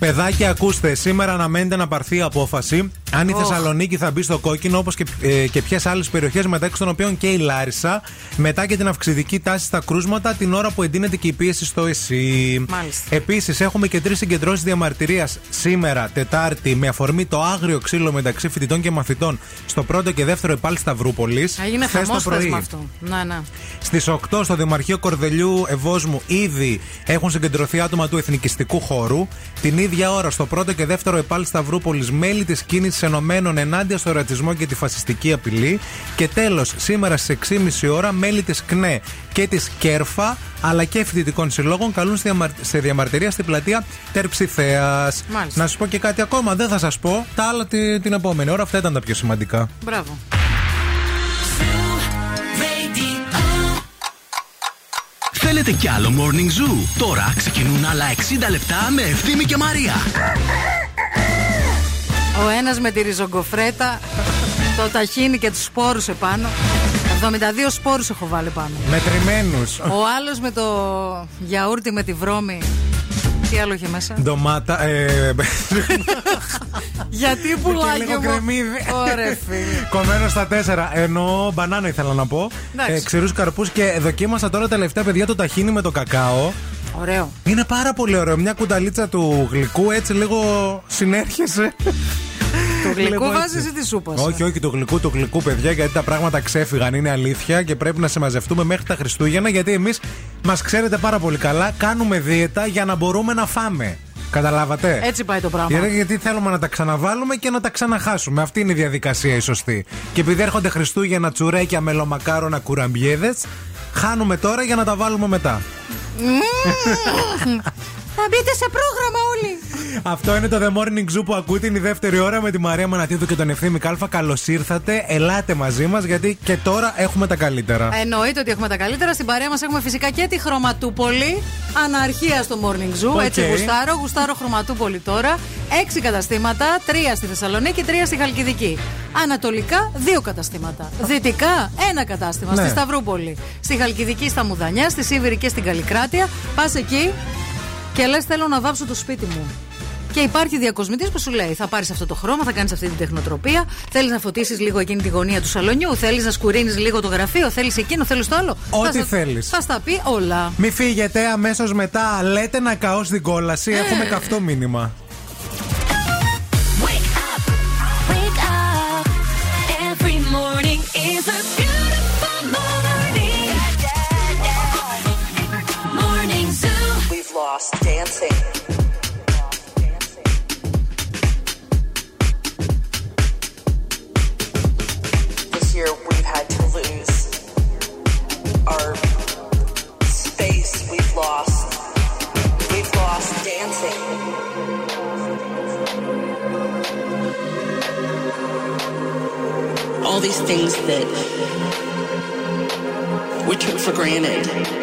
Παιδάκια, ακούστε, σήμερα αναμένεται να πάρθει η απόφαση αν η Οχ. Θεσσαλονίκη θα μπει στο κόκκινο όπως και, ε, και ποιες άλλες περιοχές μεταξύ των οποίων και η Λάρισα μετά και την αυξητική τάση στα κρούσματα την ώρα που εντείνεται και η πίεση στο ΕΣΥ. Μάλιστα. Επίσης, έχουμε και τρεις συγκεντρώσεις διαμαρτυρίας σήμερα, Τετάρτη, με αφορμή το άγριο ξύλο μεταξύ φοιτητών και μαθητών στο πρώτο και δεύτερο επάλ Σταυρούπολη. Έγινε Χθες χαμός το πρωί. με αυτό. Να, να. Στις 8 στο Δημαρχείο Κορδελιού Ευόσμου ήδη έχουν συγκεντρωθεί άτομα του εθνικιστικού χώρου. Την ίδια ώρα στο πρώτο και δεύτερο επάλ Σταυρούπολη μέλη της κίνησης Ενωμένων ενάντια στο ρατσισμό και τη φασιστική απειλή. Και τέλος, σήμερα στις 6.30 ώρα μέλη της ΚΝΕ και της ΚΕΡΦΑ αλλά και φοιτητικών συλλόγων καλούν στη διαμαρ- σε διαμαρτυρία στην πλατεία Τερψιθέας. Μάλιστα. Να σας πω και κάτι ακόμα, δεν θα σας πω. Τα άλλα τη- την επόμενη ώρα, αυτά ήταν τα πιο σημαντικά. Μπράβο. Θέλετε κι άλλο Morning Zoo; Τώρα ξεκινούν άλλα 60 λεπτά με Ευθύμη και Μαρία. Ο ένας με τη ριζογκοφρέτα, το ταχίνι και τους σπόρους επάνω. 72 σπόρους έχω βάλει πάνω. Μετρημένους. Ο άλλος με το γιαούρτι με τη βρώμη. Τι άλλο είχε μέσα; Ντομάτα. Ε, <laughs> Γιατί πουλάκι λίγο μου. κρεμμύδι. Ωραία, φίλε. Κομμένο στα τέσσερα. Ενώ μπανάνα ήθελα να πω. Εντάξει. Ε, ξηρούς καρπούς και δοκίμασα τώρα τελευταία παιδιά το ταχίνι με το κακάο. Ωραίο. Είναι πάρα πολύ ωραίο. Μια κουταλίτσα του γλυκού έτσι λίγο συνέρχεσαι. Το γλυκού Λίγο βάζεις έτσι. ή τη σούπας; Όχι, όχι, το γλυκού, το γλυκού, παιδιά, γιατί τα πράγματα ξέφυγαν, είναι αλήθεια και πρέπει να σε μαζευτούμε μέχρι τα Χριστούγεννα. Γιατί εμείς, μας ξέρετε πάρα πολύ καλά, κάνουμε δίαιτα για να μπορούμε να φάμε. Καταλάβατε; Έτσι πάει το πράγμα. Γιατί, γιατί θέλουμε να τα ξαναβάλουμε και να τα ξαναχάσουμε. Αυτή είναι η διαδικασία η σωστή. Και επειδή έρχονται Χριστούγεννα, τσουρέκια, μελομακάρονα, κουραμπιέδες, χάνουμε τώρα για να τα βάλουμε μετά. <laughs> Θα μπείτε σε πρόγραμμα όλοι. Αυτό είναι το The Morning Zoo που ακούτε. Είναι η δεύτερη ώρα με τη Μαρία Μανατίδου και τον Ευθύμη Κάλφα. Καλώς ήρθατε. Ελάτε μαζί μας γιατί και τώρα έχουμε τα καλύτερα. Εννοείται ότι έχουμε τα καλύτερα. Στην παρέα μας έχουμε φυσικά και τη Χρωματούπολη. Αναρχία στο Morning Zoo. OK. Έτσι γουστάρω. Γουστάρω Χρωματούπολη τώρα. Έξι καταστήματα. Τρία στη Θεσσαλονίκη, τρία στη Χαλκιδική. Ανατολικά, δύο καταστήματα. Δυτικά, ένα κατάστημα. Ναι. Στη Σταυρούπολη. Στη Χαλκιδική, στα Μουδανιά. Στη Σίβηρη και στην Καλλικράτεια. Πας εκεί και λες: Θέλω να βάψω το σπίτι μου. Και υπάρχει διακοσμητής που σου λέει: Θα πάρεις αυτό το χρώμα, θα κάνεις αυτή την τεχνοτροπία. Θέλεις να φωτίσεις λίγο εκείνη τη γωνία του σαλονιού. Θέλεις να σκουρίνει λίγο το γραφείο. Θέλεις εκείνο, θέλεις το άλλο. Ό,τι Θα στα- θέλεις. Θα στα πει όλα. Μη φύγετε αμέσως μετά. Λέτε να καώς στην κόλαση. Έχουμε καυτό μήνυμα. Wake All these things that we took for granted.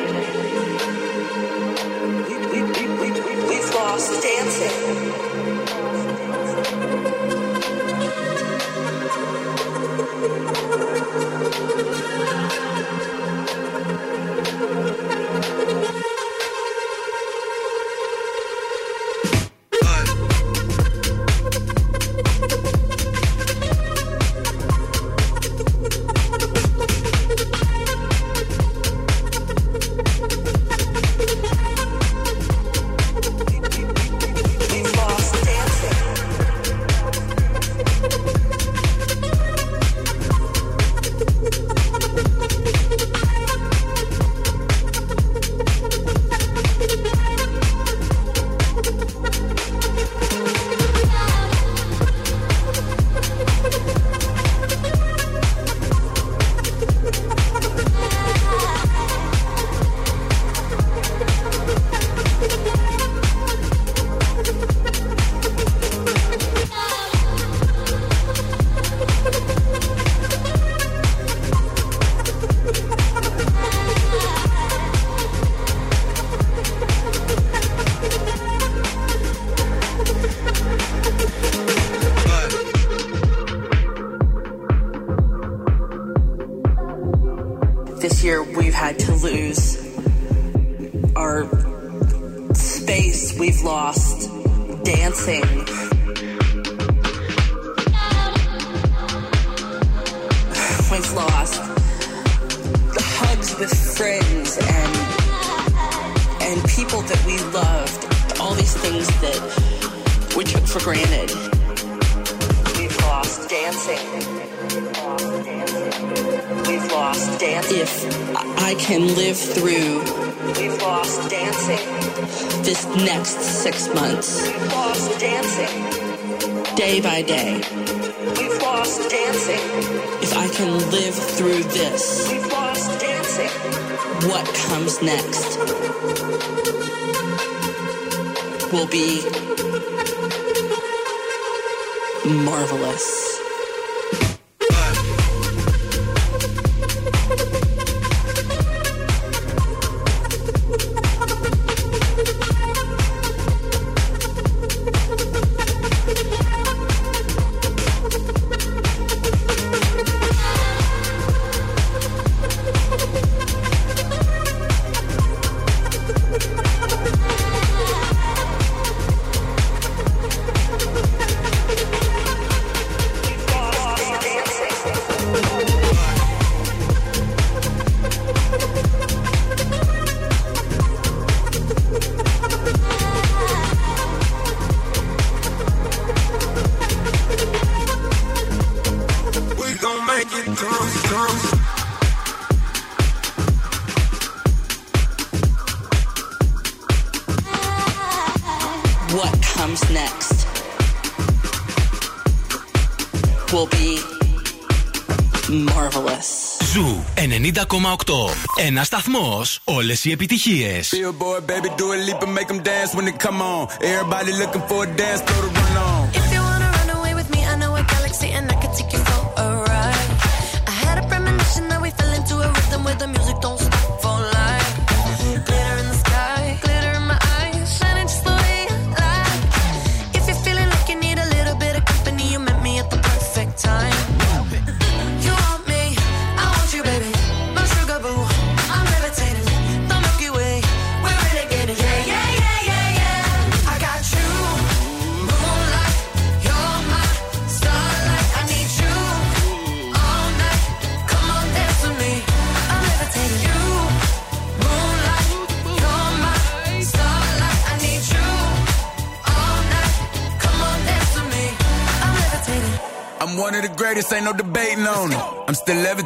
90,8. Ένα σταθμός. Όλες οι επιτυχίες.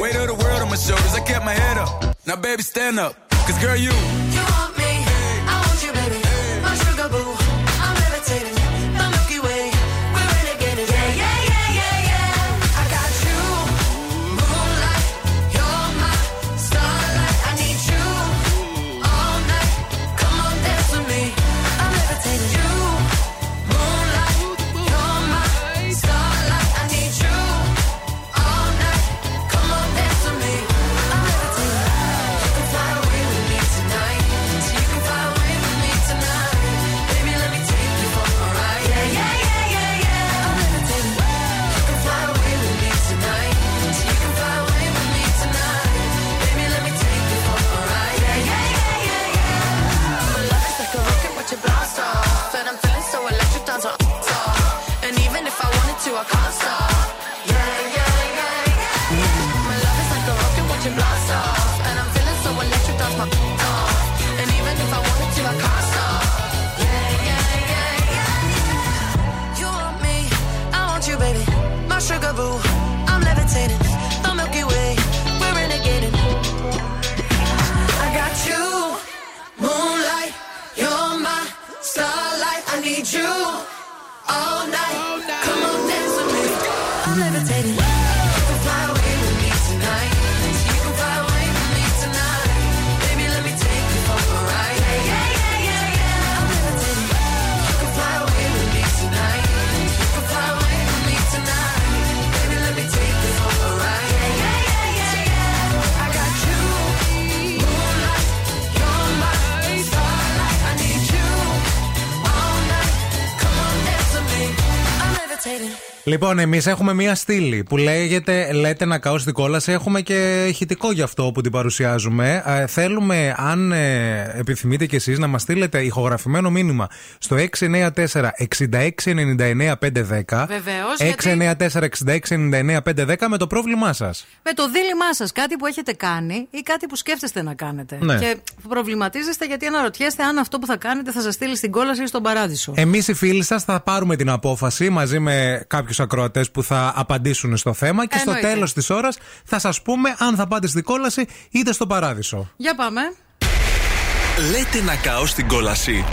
Weight of the world on my shoulders, I kept my head up. Now, baby, stand up, cause girl, you. you Λοιπόν, εμείς έχουμε μία στήλη που λέγεται Λέτε να καώς στην κόλαση. Έχουμε και ηχητικό γι' αυτό που την παρουσιάζουμε. Ε, θέλουμε, αν ε, επιθυμείτε κι εσείς, να μας στείλετε ηχογραφημένο μήνυμα στο 694 6699 510. Βεβαίως. 694 6699 510 με το πρόβλημά σας. Με το δίλημά σας, κάτι που έχετε κάνει ή κάτι που σκέφτεστε να κάνετε. Ναι. Και προβληματίζεστε γιατί αναρωτιέστε αν αυτό που θα κάνετε θα σας στείλει στην κόλαση ή στον παράδεισο. Εμείς οι φίλοι σας θα πάρουμε την απόφαση μαζί με κάποιους ακροατές που θα απαντήσουν στο θέμα και Εννοείται. στο τέλος της ώρας θα σας πούμε αν θα πάτε στην κόλαση είτε στο παράδεισο. Για πάμε. Λέτε να καώ στην κόλαση.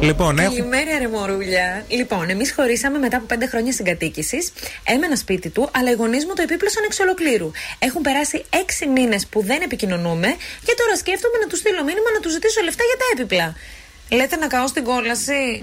Λοιπόν, έχουμε. Καλημέρα, ρε Μωρούλια. Λοιπόν, εμείς χωρίσαμε μετά από πέντε χρόνια συγκατοίκησης. Έμενα σπίτι του, αλλά οι γονείς μου το επίπλωσαν εξ ολοκλήρου. Έχουν περάσει έξι μήνες που δεν επικοινωνούμε και τώρα σκέφτομαι να τους στείλω μήνυμα να τους ζητήσω λεφτά για τα έπιπλα. Λέτε να καώ στην κόλαση.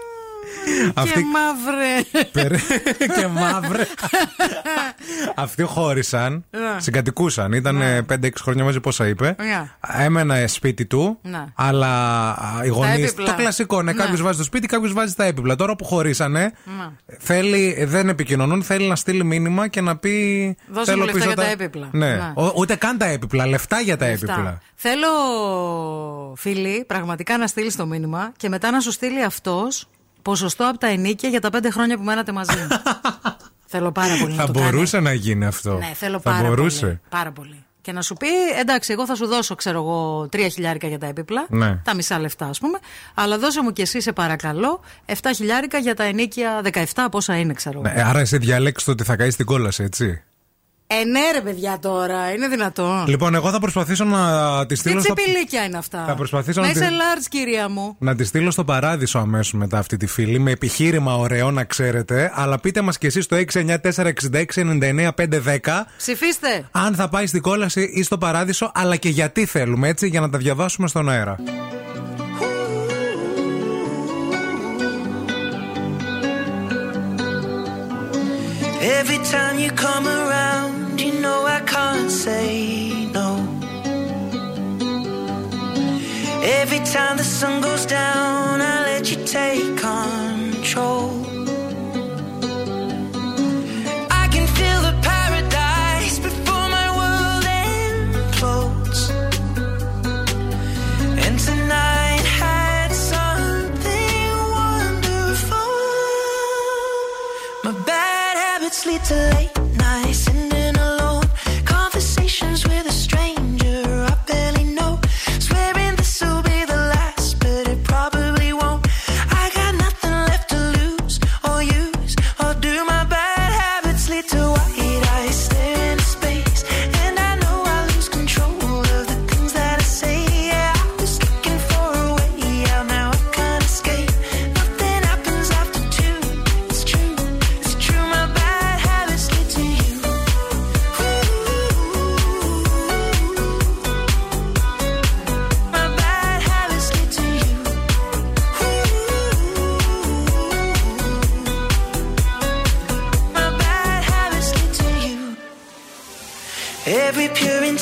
Αυτή- Και μαύρε. Περ- και μαύρε. Αυτοί χώρισαν, Ναι. συγκατοικούσαν. Ήταν 5-6 χρόνια μαζί, πόσα είπε. Ναι. Έμενε σπίτι του, Ναι. αλλά α, οι γονεί. έπιπλα. Το κλασικό, ναι, Ναι. κάποιος βάζει το σπίτι, κάποιος βάζει τα έπιπλα. Τώρα που χωρίσανε, Ναι. θέλει, δεν επικοινωνούν, θέλει να στείλει μήνυμα και να πει. Δώσε μου θέλω λεφτά πίσω για τα έπιπλα. Ναι. Ναι. Ο- ούτε καν τα έπιπλα, λεφτά για τα Λεφτά. έπιπλα. Θέλω, φίλοι, πραγματικά να στείλεις το μήνυμα και μετά να σου στείλει αυτός ποσοστό από τα ενίκια για τα πέντε χρόνια που μένατε μαζί. <laughs> θέλω πάρα πολύ να Θα το κάνει. μπορούσε να γίνει αυτό. Ναι, θέλω θα πάρα μπορούσε. πολύ. Πάρα πολύ. Και να σου πει, εντάξει, εγώ θα σου δώσω, ξέρω εγώ, τρία χιλιάρικα για τα έπιπλα. Ναι. Τα μισά λεφτά, ας πούμε. Αλλά δώσε μου και εσύ, σε παρακαλώ, 7 χιλιάρικα για τα ενίκια 17, πόσα είναι, ξέρω εγώ. Ναι, άρα εσύ διαλέξεις το ότι θα καείς την κόλαση, έτσι. Ε, ναι, ρε παιδιά τώρα, είναι δυνατόν. Λοιπόν, εγώ θα προσπαθήσω να τη Τι στείλω στο. τσιπηλίκια είναι αυτά; Θα προσπαθήσω να να είσαι τη- large, κυρία μου. Να τη στείλω στο παράδεισο αμέσως μετά αυτή τη φίλη με επιχείρημα ωραίο να ξέρετε. Αλλά πείτε μας κι εσείς στο 694-6699-510 Ψηφίστε. αν θα πάει στην κόλαση ή στο παράδεισο, αλλά και γιατί θέλουμε έτσι για να τα διαβάσουμε στον αέρα. Every time you come around, you know I can't say no. Every time the sun goes down, I let you take control. I can feel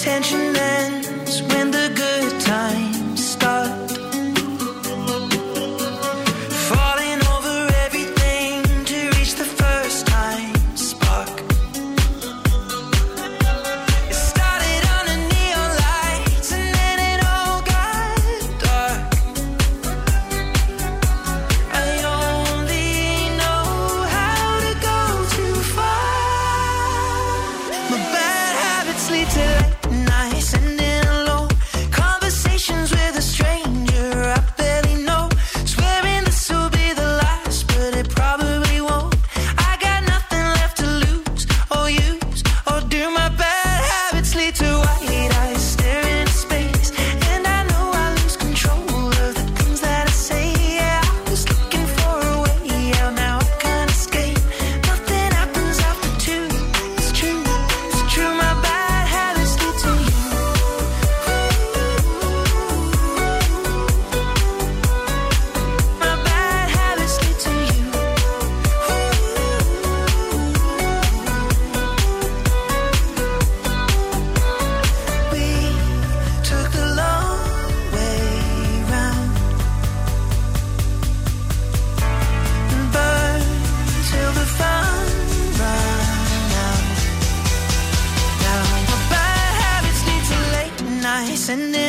attention sending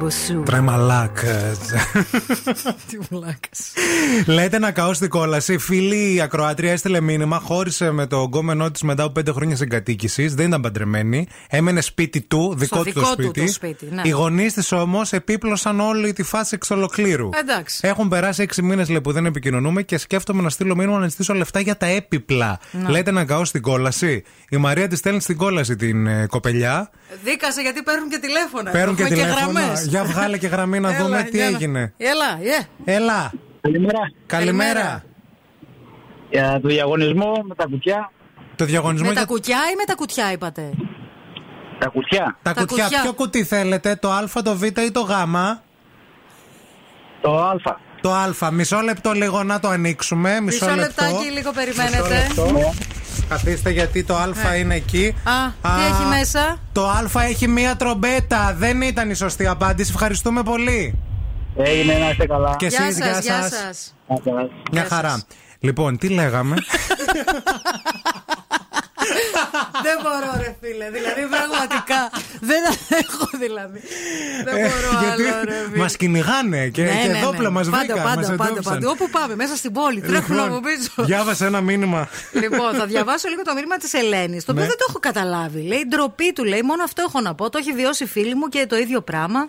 Je suis bossou. Τρεμαλάκ. Τι βλάκας. Λέτε να καώς στην κόλαση. Φίλη η ακροάτρια έστειλε μήνυμα. Χώρισε με το γκόμενό της μετά από πέντε χρόνια συγκατοίκησης. Δεν ήταν παντρεμένη. Έμενε σπίτι του, δικό Στο του δικό το του σπίτι. το σπίτι, ναι. Οι γονείς της όμως επίπλωσαν όλη τη φάση εξ ολοκλήρου. Εντάξει. Έχουν περάσει έξι μήνες που δεν επικοινωνούμε και σκέφτομαι να στείλω μήνυμα να ζητήσω λεφτά για τα έπιπλα. Να. Λέτε να καώς στην κόλαση. Η Μαρία τη στέλνει στην κόλαση την ε, κοπελιά. Δίκασε γιατί παίρνουν και τηλέφωνα. Παίρνουν και Έχουμε τηλέφωνα. γραμμές. Για βγάλε και γραμμή να <laughs> Έλα, δούμε τι έλα. έγινε. Έλα, yeah. Έλα. Καλημέρα. Καλημέρα. Για το διαγωνισμό με τα κουτιά. Το διαγωνισμό Με τα για κουτιά ή με τα κουτιά είπατε; Τα κουτιά. τα, τα κουτιά. κουτιά. Ποιο κουτί θέλετε, το Α, το Β ή το Γ; Το Α. Το Α. Μισό λεπτό λίγο να το ανοίξουμε. Μισό, Μισό λεπτό. λεπτάκι, λίγο περιμένετε. λεπτό. Καθίστε γιατί το Α Ναι. είναι εκεί. Α, τι έχει μέσα; Το Α έχει μία τρομπέτα. Δεν ήταν η σωστή απάντηση. Ευχαριστούμε πολύ. Έγινε να είστε καλά. Και Γεια εσείς, σας, γεια γεια σας. σας. Μια χαρά. Λοιπόν, τι λέγαμε; <laughs> Δεν μπορώ, ρε φίλε. Δηλαδή, πραγματικά. Δεν έχω δηλαδή. Δεν μπορώ άλλο, ρε φίλε. Μας κυνηγάνε και, Ναι, και ναι, δόπλα ναι. μας Πάντα, βρήκαν. πάντα, μας πάντα, εντόπισαν. παντού. Όπου πάμε, μέσα στην πόλη. Τρέχουμε από πίσω. Διάβασε ένα μήνυμα. Λοιπόν, θα διαβάσω λίγο το μήνυμα της Ελένης, το οποίο Ναι. δεν το έχω καταλάβει. Λέει ντροπή του, λέει, μόνο αυτό έχω να πω. Το έχει βιώσει φίλη μου και το ίδιο πράγμα.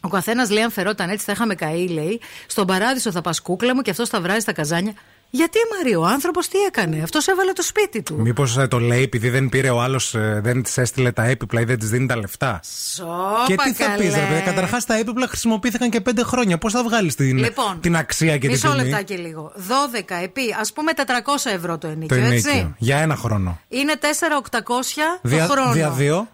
Ο καθένας λέει: Αν φερόταν έτσι, θα είχαμε καεί, λέει. Στον παράδεισο θα πας κούκλα μου και αυτός θα βράζει τα καζάνια. Γιατί Μαρία, ο άνθρωπος τι έκανε, αυτός έβαλε το σπίτι του. Μήπως το λέει επειδή δεν πήρε ο άλλος, δεν της έστειλε τα έπιπλα ή δεν της δίνει τα λεφτά; Σόπα, και τι θα πεις, καλέ. ρε παιδί. Καταρχάς τα έπιπλα χρησιμοποιήθηκαν και πέντε χρόνια. Πώς θα βγάλεις την, Λοιπόν, την αξία και την Μισό τιμή; λεπτάκι λίγο. 12 επί, ας πούμε 400 ευρώ το Το ενίκιο, έτσι; ενίκιο. Για ένα χρόνο. Είναι 4.800 Δια, το χρόνο. δια δύο;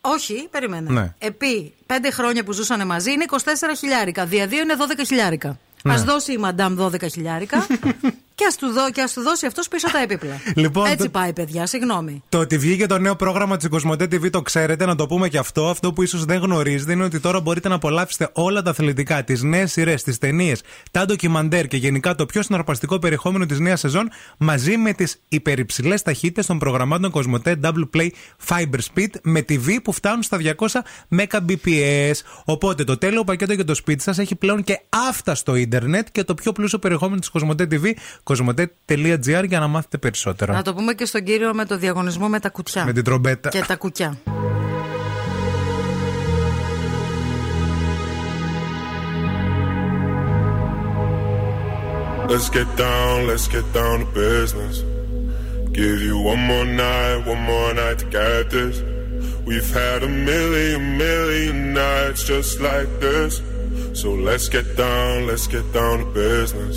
Όχι, περίμενε. Ναι. Επί 5 χρόνια που ζούσαν μαζί είναι 24 χιλιάρικα. Δια 2 είναι 12 χιλιάρικα. Ναι. Α δώσει η μαντάμ 12 χιλιάρικα <laughs> και ας του, δω, και ας του δώσει αυτός πίσω τα έπιπλα. Λοιπόν, Έτσι το- πάει, παιδιά, συγγνώμη. Το ότι βγήκε το νέο πρόγραμμα της Κοσμοτέ TV το ξέρετε, να το πούμε και αυτό. Αυτό που ίσως δεν γνωρίζετε είναι ότι τώρα μπορείτε να απολαύσετε όλα τα αθλητικά, τις νέες σειρές, τις ταινίες, τα ντοκιμαντέρ και γενικά το πιο συναρπαστικό περιεχόμενο της νέας σεζόν μαζί με τις υπερυψηλές ταχύτητες των προγραμμάτων Κοσμοτέ Double Play Fiber Speed με TV που φτάνουν στα 200 Mbps. Οπότε το τέλειο πακέτο για το σπίτι σας έχει πλέον και αυτά στο ίντερνετ και το πιο πλούσιο περιεχόμενο της Κοσμοτέ TV, κοσμοτέ.gr για να μάθετε περισσότερο. Να το πούμε και στον κύριο με το διαγωνισμό με τα κουτιά. Με την τρομπέτα. Και τα κουκιά. Let's get down, let's get down to business. Give you one more night, one more night to get this. We've had a million, million nights just like this. So let's get down, let's get down to business.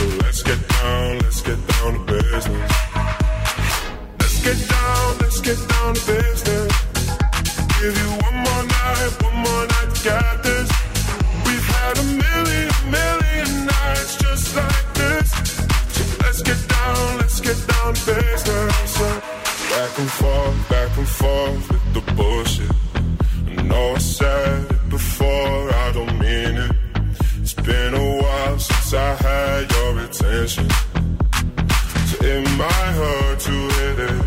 So let's get down, let's get down to business. Let's get down, let's get down to business. Give you one more night, one more night to get this. We've had a million, million nights just like this. So let's get down, let's get down to business. Back and forth, back and forth with the bullshit. I know said before, I don't mean it. It's been a while I had your attention. So it might hurt to hit it.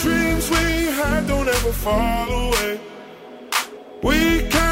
Dreams we had don't ever fall away. We can't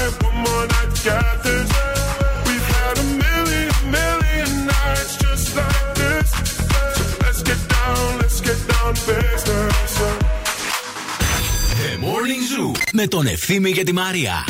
Night, one more night to get this. We've had a million, million nights just like this. So let's get down, let's get down to business. The Morning Zoo με τον Ευθύμη και τη Μαρία.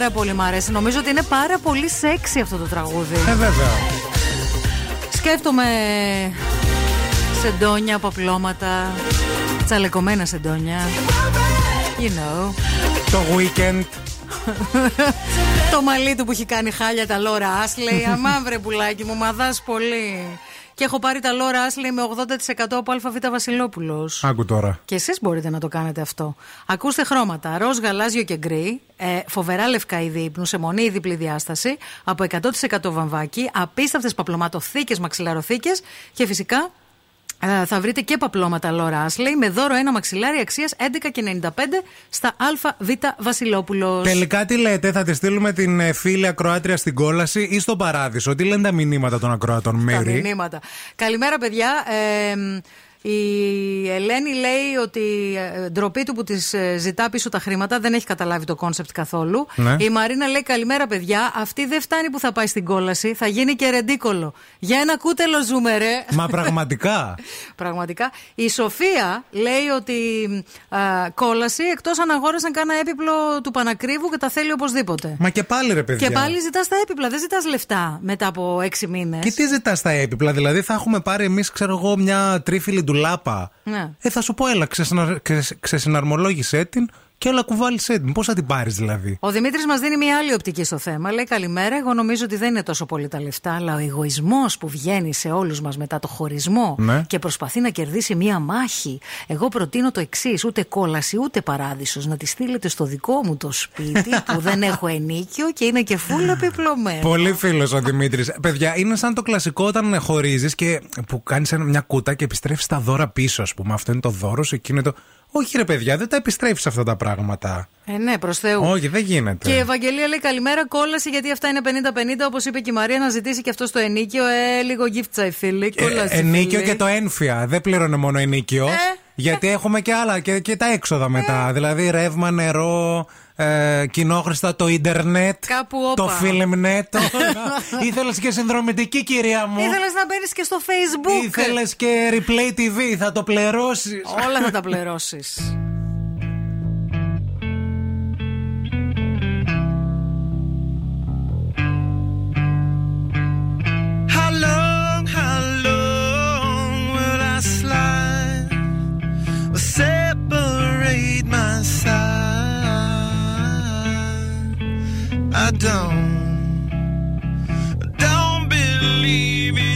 Πάρα πολύ μ' αρέσει. Νομίζω ότι είναι πάρα πολύ σεξι αυτό το τραγούδι. Ε, βέβαια. Σκέφτομαι σεντόνια, παπλώματα, τσαλεκωμένα σεντόνια. You know. Το weekend. <laughs> το μαλλί του που έχει κάνει χάλια τα Λόρα Άσλεϊ. <laughs> Αμά βρε πουλάκι μου, μαδάς πολύ. Και έχω πάρει τα Λόρα Άσλεϊ με 80% από ΑΒ Βασιλόπουλος. Άκου τώρα. Και εσείς μπορείτε να το κάνετε αυτό. Ακούστε χρώματα. Ροζ, γαλάζιο και γκρι. Ε, φοβερά λευκά είδη ύπνου σε μονή ή διπλή διάσταση. Από 100% βαμβάκι. Απίστευτες παπλωματοθήκε, μαξιλαροθήκες. Και φυσικά ε, θα βρείτε και παπλώματα Λόρα Άσλεϊ με δώρο ένα μαξιλάρι αξίας 11,95 στα ΑΒ Βασιλόπουλος. Τελικά τι λέτε, θα τη στείλουμε την ε, φίλη ακροάτρια στην κόλαση ή στον παράδεισο; Τι λένε τα μηνύματα των ακροατών, Τα Μέρη; μηνύματα. Καλημέρα, παιδιά. Ε, η Ελένη λέει ότι ε, ντροπή του που της ζητά πίσω τα χρήματα δεν έχει καταλάβει το concept καθόλου. Ναι. Η Μαρίνα λέει: Καλημέρα, παιδιά. Αυτή δεν φτάνει που θα πάει στην κόλαση. Θα γίνει και ρεντίκολο. Για ένα κούτελο ζούμε, ρε. Μα πραγματικά. <laughs> Πραγματικά. Η Σοφία λέει ότι α, κόλαση εκτός αν αγόρασαν κάνα έπιπλο του πανακρίβου και τα θέλει οπωσδήποτε. Μα και πάλι ρε παιδιά. Και πάλι ζητάς τα έπιπλα, δεν ζητάς λεφτά μετά από έξι μήνες. Και τι ζητάς στα έπιπλα, δηλαδή θα έχουμε πάρει εμείς, ξέρω εγώ, μια τρίφυλλη ντουλάπα. Ναι. Ε, θα σου πω, έλα, ξεσυνα... ξε- ξεσυναρμολόγησέ την και έλα κουβάλισέ την. Πώς θα την πάρεις δηλαδή; Ο Δημήτρης μας δίνει μια άλλη οπτική στο θέμα. Λέει καλημέρα. Εγώ νομίζω ότι δεν είναι τόσο πολύ τα λεφτά, αλλά ο εγωισμός που βγαίνει σε όλους μας μετά το χωρισμό Ναι. και προσπαθεί να κερδίσει μια μάχη. Εγώ προτείνω το εξής: ούτε κόλαση ούτε παράδεισος. Να τη στείλετε στο δικό μου το σπίτι που <laughs> δεν έχω ενίκιο και είναι και φούλ επιπλωμένο. Πολύ φίλος ο Δημήτρης. Παιδιά, είναι σαν το κλασικό όταν χωρίζεις και που κάνεις μια κούτα και επιστρέφεις τα δώρα πίσω, ας πούμε. Αυτό είναι το δώρο σου, εκείνο είναι το. Όχι, ρε παιδιά, δεν τα επιστρέφεις αυτά τα πράγματα. Ε, ναι, προς Θεού. Όχι, δεν γίνεται. Και η Ευαγγελία λέει καλημέρα, κόλαση γιατί αυτά είναι 50-50. Όπως είπε και η Μαρία, να ζητήσει και αυτό το ενίκιο. Ε, λίγο γύφτσα, φίλοι. Κόλαση. Ε, ενίκιο φίλοι. και το ένφια. Δεν πλήρωνε μόνο ενίκιο. Ε. Γιατί έχουμε και άλλα και, και τα έξοδα μετά. Δηλαδή ρεύμα, νερό, ε, κοινόχρηστα, το ίντερνετ, Κάπου το όπα. φιλμνετ. <laughs> Ήθελες και συνδρομητική, κυρία μου. Ήθελες να μπαίνεις και στο Facebook. Ήθελες και replay TV, θα το πληρώσεις. Όλα θα τα <laughs> πληρώσεις. How long, how long will I slide; Or separate my side? I don't, don't believe it's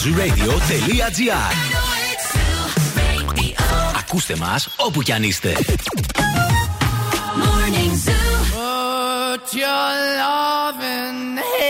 90,8. Και zooradio.gr Ακούστε μας όπου κι αν είστε. Morning Zoo. Put your loving hand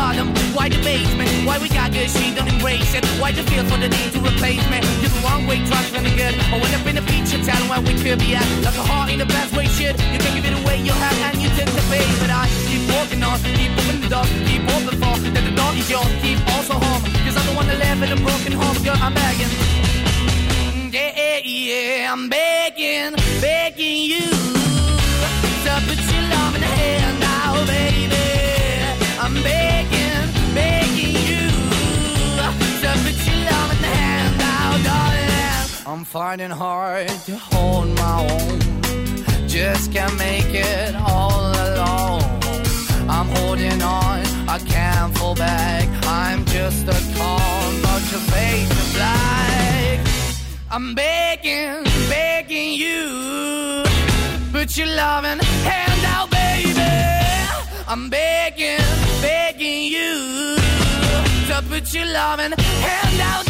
bottom, why the basement, why we got good, she don't embrace it. Why the feel for the need to replace me? You're the wrong way, trying to good. I went up in the feature town where we could be at. Like a heart in the best way, shit. You can give it away, you have, and you tend to pay. But I keep walking on, keep opening the door, keep open for that the door is yours, keep also home. Cause I'm the one that live in a broken home, girl, I'm begging. Mm, yeah, Yeah, yeah, I'm begging, begging you to put your love in the hand now, baby. I'm finding hard to hold my own. Just can't make it all alone. I'm holding on. I can't fall back. I'm just a call, but your face is black. I'm begging, begging you. Put your loving hand out, baby. I'm begging, begging you to put your loving hand out,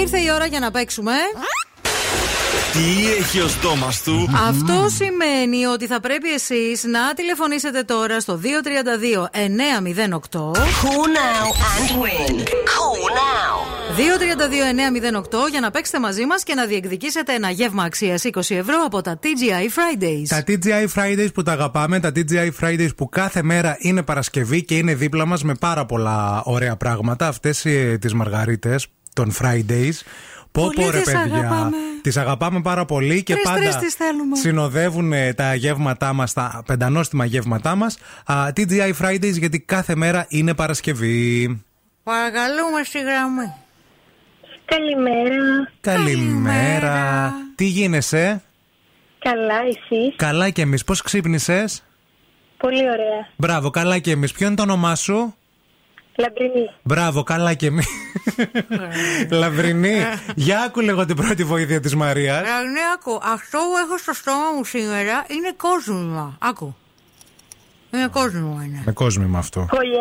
Ήρθε η ώρα για να παίξουμε. Τι έχει ο στόμας του; Αυτό σημαίνει ότι θα πρέπει εσείς να τηλεφωνήσετε τώρα στο 232 908. Call now and win. Call now. 232-908 για να παίξετε μαζί μας και να διεκδικήσετε ένα γεύμα αξίας 20 ευρώ από τα TGI Fridays. Τα TGI Fridays που τα αγαπάμε, τα TGI Fridays που κάθε μέρα είναι Παρασκευή και είναι δίπλα μας με πάρα πολλά ωραία πράγματα. Αυτές ε, τις μαργαρίτες των Fridays. Πω Πολύ πω ρε τις παιδιά, αγαπάμε. τις αγαπάμε πάρα πολύ και Τρεις-τρεις πάντα τις θέλουμε. συνοδεύουν ε, τα γεύματά μας, τα πεντανόστιμα γεύματά μας. Α, TGI Fridays γιατί κάθε μέρα είναι Παρασκευή. Παρακαλούμε στη γραμμή. Καλημέρα. Καλημέρα. Τι γίνεσαι; Καλά, εσείς; Καλά και εμείς. Πώς ξύπνησες; Πολύ ωραία. Μπράβο, καλά και εμείς. Ποιο είναι το όνομά σου; Λαμπρινή. Μπράβο, καλά και εμείς. Λαμπρινή. Για άκου λίγο την πρώτη βοήθεια της Μαρίας. Ναι, άκου. Αυτό που έχω στο στόμα μου σήμερα είναι κόσμημα. Άκου. Είναι κόσμημα είναι. Με κόσμημα αυτό. Κολλιέ.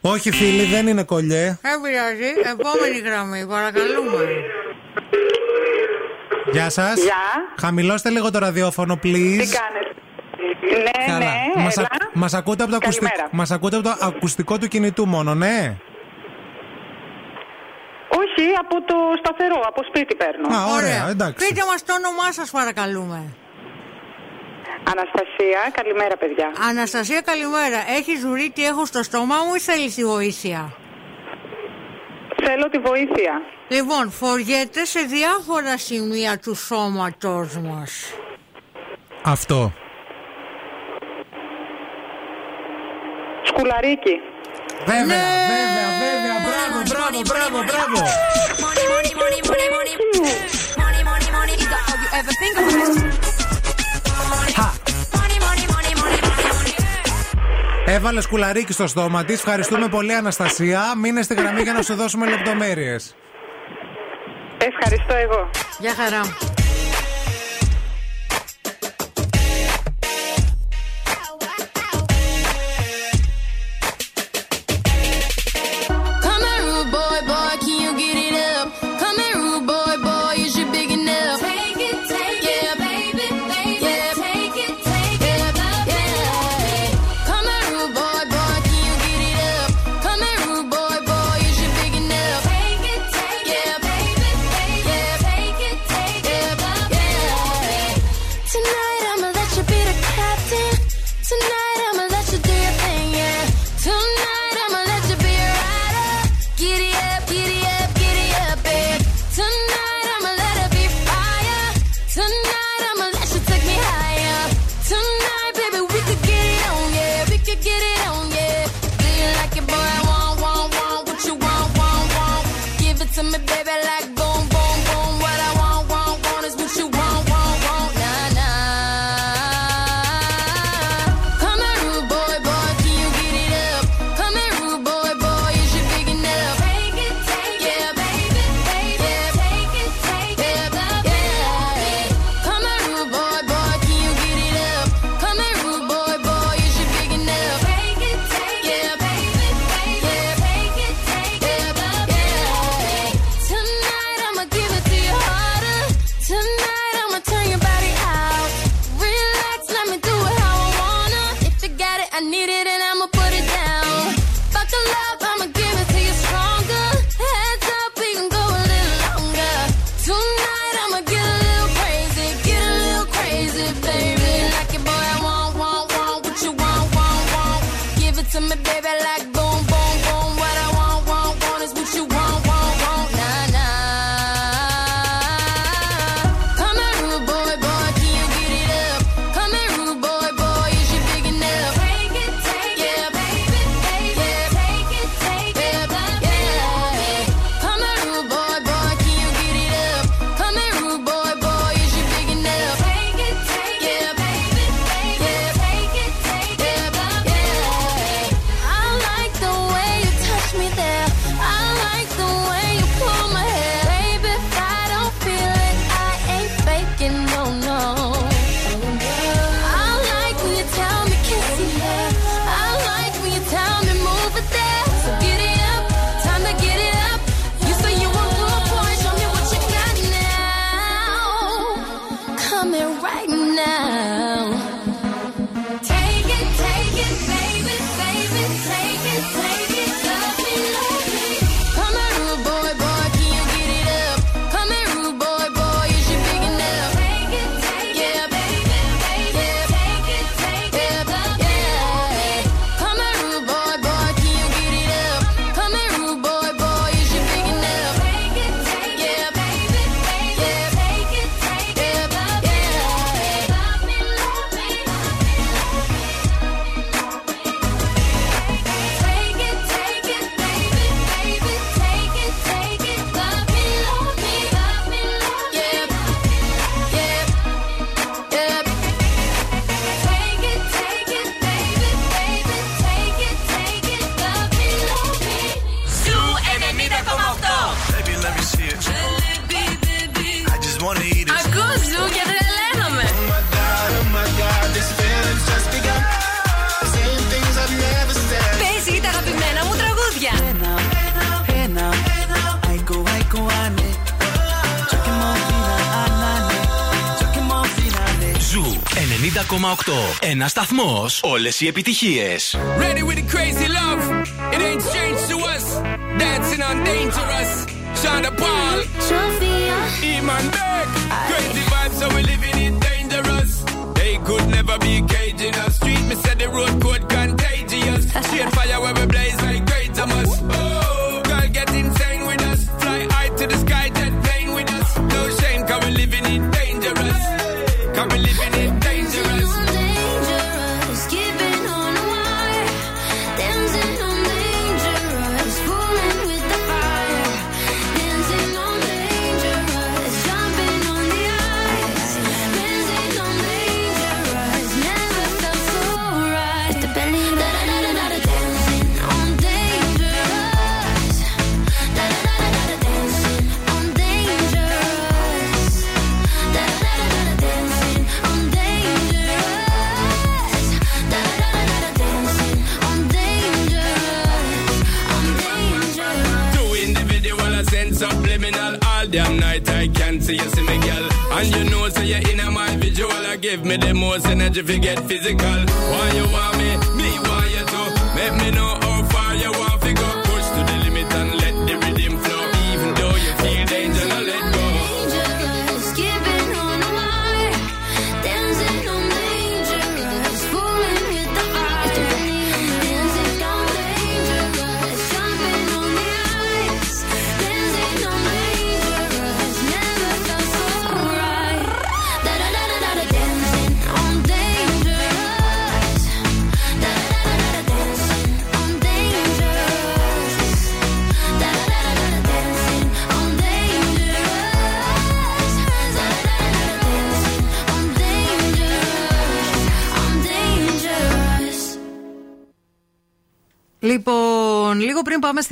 Όχι φίλοι, δεν είναι κολλιέ. Δεν πειράζει. Επόμενη γραμμή, παρακαλούμε. Γεια σας. Γεια. Χαμηλώστε λίγο το ραδιόφωνο, please. Τι κάνετε; Ναι, ναι, Μας, έλα. ακ- μας ακούτε από το ακουστικό, Καλημέρα. μας ακούτε από το ακουστικό του κινητού μόνο, ναι. Όχι, από το σταθερό, από σπίτι παίρνω. Α, ωραία, εντάξει. Πείτε μας το όνομά σας παρακαλούμε. Αναστασία, καλημέρα παιδιά. Αναστασία, καλημέρα. Έχει ζουρί τι έχω στο στόμα μου ή θέλεις τη βοήθεια; Θέλω τη βοήθεια. Λοιπόν, φοριέται σε διάφορα σημεία του σώματος μας. Αυτό. Σκουλαρίκι. Βέβαια, βέβαια, βέβαια. Μπράβο, μπράβο, μπράβο, μπράβο. Money, money, money, money, money. Money, money, money is all you ever think of. Money, money, money, money, money. Έβαλε σκουλαρίκι στο στόμα της. Ευχαριστούμε πολύ, Αναστασία. Μείνε στη γραμμή για να σου δώσουμε λεπτομέρειες. Ευχαριστώ εγώ. Γεια χαρά. Ένας σταθμός. Όλες οι επιτυχίες. Ready with the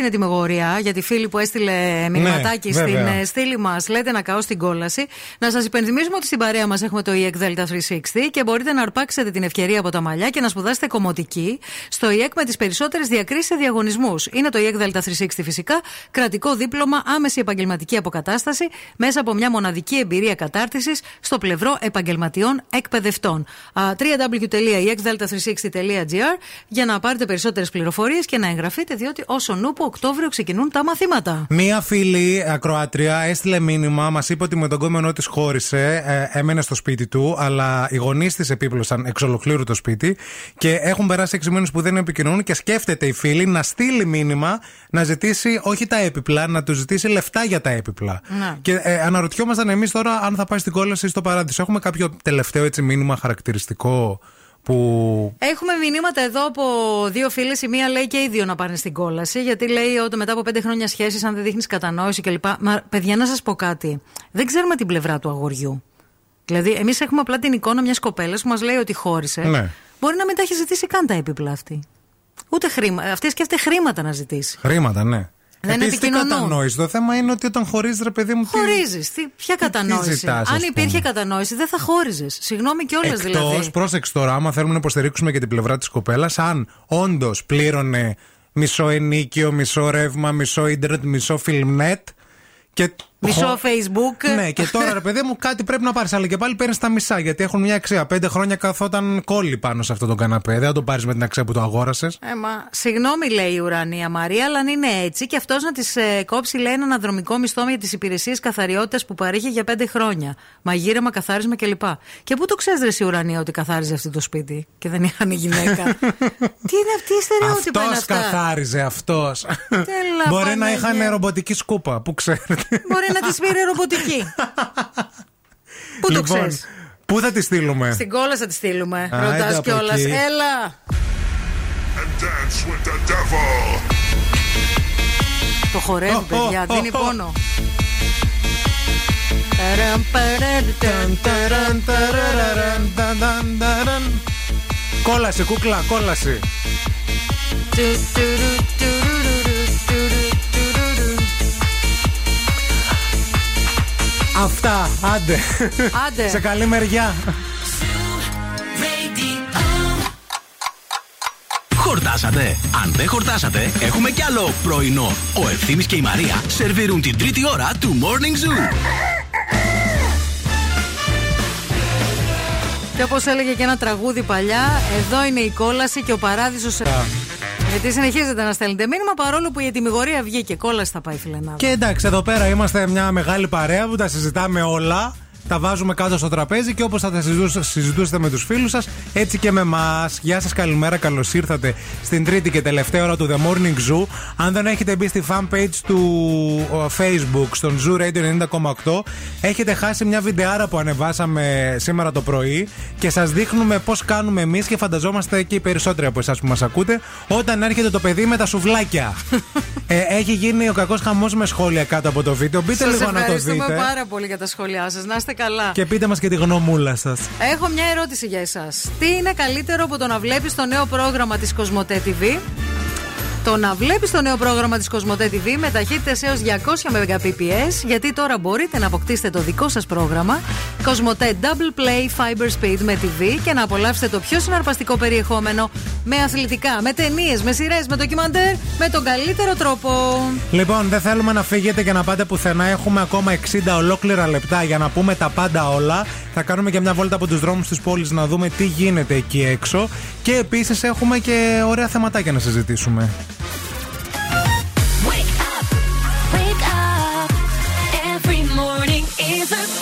την ετοιμιγορία για τη φίλη που έστειλε μηνυματάκι ναι, στην βέβαια. Ε, στήλη μας. Λέτε να καώ στην κόλαση. Να σας υπενθυμίσουμε ότι στην παρέα μας έχουμε το EEC Delta 360 και μπορείτε να αρπάξετε την ευκαιρία από τα μαλλιά και να σπουδάσετε κομμωτική στο EEC με τις περισσότερες διακρίσεις σε διαγωνισμούς. Είναι το EEC Delta 360 φυσικά, κρατικό δίπλωμα, άμεση επαγγελματική αποκατάσταση μέσα από μια μοναδική εμπειρία κατάρτισης στο πλευρό επαγγελματιών εκπαιδευτών. www.eecdelta360.gr για να πάρετε περισσότερες πληροφορίες και να εγγραφείτε, διότι όσο νούπο Οκτώβριο ξεκινούν τα μαθήματα. Μία φίλη ακροάτρια έστειλε μήνυμα, μας είπε ότι με τον κόμενό της χώρισε, ε, έμενε στο σπίτι του, αλλά οι γονείς της επίπλωσαν εξ ολοκλήρου το σπίτι και έχουν περάσει 6 μήνες που δεν επικοινωνούν και σκέφτεται η φίλη να στείλει μήνυμα να ζητήσει όχι τα έπιπλα, να του ζητήσει λεφτά για τα έπιπλα. Ναι. Και ε, αναρωτιόμασταν εμείς τώρα αν θα πάει στην κόλαση ή στο παράδεισο. Έχουμε κάποιο τελευταίο έτσι μήνυμα χαρακτηριστικό; Που. Έχουμε μηνύματα εδώ από δύο φίλες. Η μία λέει και οι δύο να πάνε στην κόλαση, γιατί λέει ότι μετά από πέντε χρόνια σχέσης, αν δεν δείχνεις κατανόηση κλπ. Μα παιδιά, να σας πω κάτι. Δεν ξέρουμε την πλευρά του αγοριού. Δηλαδή, εμείς έχουμε απλά την εικόνα μιας κοπέλας που μας λέει ότι χώρισε. Ναι. Μπορεί να μην τα έχει ζητήσει καν τα έπιπλα αυτή. Ούτε χρήμα. Αυτή σκέφτεται χρήματα να ζητήσει. Χρήματα, ναι. Δεν Επίσης, τι επικοινωνούν. κατανόηση; Το θέμα είναι ότι όταν χωρίζεις, ρε παιδί μου. τι- Χωρίζεις. Ποια κατανόηση; ζητάς, Αν ας υπήρχε πούμε; κατανόηση, δεν θα χώριζες. Συγγνώμη κιόλας Εκτός, δηλαδή. πρόσεξε τώρα, άμα θέλουμε να υποστηρίξουμε και την πλευρά της κοπέλας, αν όντως πλήρωνε μισό ενίκιο, μισό ρεύμα, μισό ίντερνετ, μισό φιλμνετ. Και Μισό χω- Facebook. Ναι, και τώρα ρε παιδί μου κάτι πρέπει να πάρεις. Αλλά και πάλι παίρνεις τα μισά γιατί έχουν μια αξία. Πέντε χρόνια καθόταν κόλλη πάνω σε αυτό το καναπέ. Δεν θα το πάρεις με την αξία που το αγόρασες. Ε, μα, συγγνώμη, λέει η Ουρανία Μαρία, αλλά αν είναι έτσι και αυτός να τη ε, κόψει, λέει, ένα αναδρομικό μισθό για τις υπηρεσίες καθαριότητας που παρήχε για πέντε χρόνια. Μαγείρεμα, καθάρισμα κλπ. Και πού το ξέρεις, ρε, η Ουρανία, ότι καθάριζε αυτό το σπίτι και δεν είχαν γυναίκα; <laughs> Τι είναι αυτή η στερεότυπα είναι Αυτός αυτά; καθάριζε αυτός. Τέλα, Μπορεί να Παναγία. είχαν ρομποτική σκούπα, που ξέρετε. Μπορεί να της πήρε ρομποτική. Πού το λοιπόν, ξέρεις; πού θα τη στείλουμε; Στην κόλλα θα τη στείλουμε. Άιντε Ρωτάς από κιόλας. εκεί. Έλα. Dance with the devil. Το χορεύει, Ω, παιδιά. ω, Δίνει ω, ω. πόνο. Ταραν, παραν, ταν, ταραν, ταραραραν. Ταν, ταν, ταραν. Κόλαση, κούκλα, κόλαση. Αυτά, άντε. Άντε. Σε καλή μεριά. Χορτάσατε. Αν δεν χορτάσατε, έχουμε κι άλλο πρωινό. Ο Ευθύμης και η Μαρία σερβίρουν την τρίτη ώρα του Morning Zoo. Και όπως έλεγε και ένα τραγούδι παλιά, εδώ είναι η κόλαση και ο παράδεισος. Γιατί συνεχίζετε να στέλνετε μήνυμα παρόλο που η ετοιμιγορία βγήκε. Κόλαση θα πάει, φιλενάδα. Και εντάξει, εδώ πέρα είμαστε μια μεγάλη παρέα που τα συζητάμε όλα. Τα βάζουμε κάτω στο τραπέζι και όπως θα τα συζητούσατε, συζητούσατε με τους φίλους σας, έτσι και με εμάς. Γεια σας, καλημέρα, καλώς ήρθατε στην τρίτη και τελευταία ώρα του The Morning Zoo. Αν δεν έχετε μπει στη fanpage του ο, Facebook, στον Zoo Radio 90,8, έχετε χάσει μια βιντεάρα που ανεβάσαμε σήμερα το πρωί και σας δείχνουμε πώς κάνουμε εμείς και φανταζόμαστε και οι περισσότεροι από εσάς που μας ακούτε, όταν έρχεται το παιδί με τα σουβλάκια. <laughs> ε, έχει γίνει ο κακός χαμός με σχόλια κάτω από το βίντεο. Μπείτε Σας λίγο να το ευχαριστούμε δείτε. πάρα πολύ για τα σχόλιά σας. Να είστε καλά. Και πείτε μας και τη γνωμούλα σας. Έχω μια ερώτηση για εσάς. Τι είναι καλύτερο από το να βλέπεις το νέο πρόγραμμα της Κοσμοτέ TV. Το να βλέπεις το νέο πρόγραμμα της Κοσμοτέ TV με ταχύτητες έως 200 Mbps, γιατί τώρα μπορείτε να αποκτήσετε το δικό σας πρόγραμμα Κοσμοτέ Double Play Fiber Speed με TV και να απολαύσετε το πιο συναρπαστικό περιεχόμενο με αθλητικά, με ταινίες, με σειρές, με ντοκιμαντέρ, με τον καλύτερο τρόπο. Λοιπόν, δεν θέλουμε να φύγετε και να πάτε πουθενά. Έχουμε ακόμα 60 ολόκληρα λεπτά για να πούμε τα πάντα όλα. Θα κάνουμε και μια βόλτα από τους δρόμους της πόλης να δούμε τι γίνεται εκεί έξω. Και επίσης έχουμε και ωραία θεματάκια να συζητήσουμε. Wake up. Wake up. Every morning is a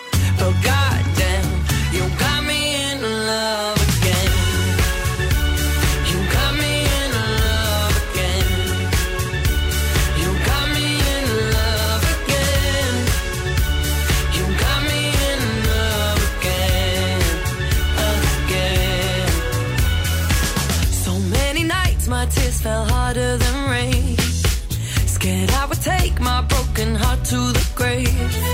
broken heart to the grave.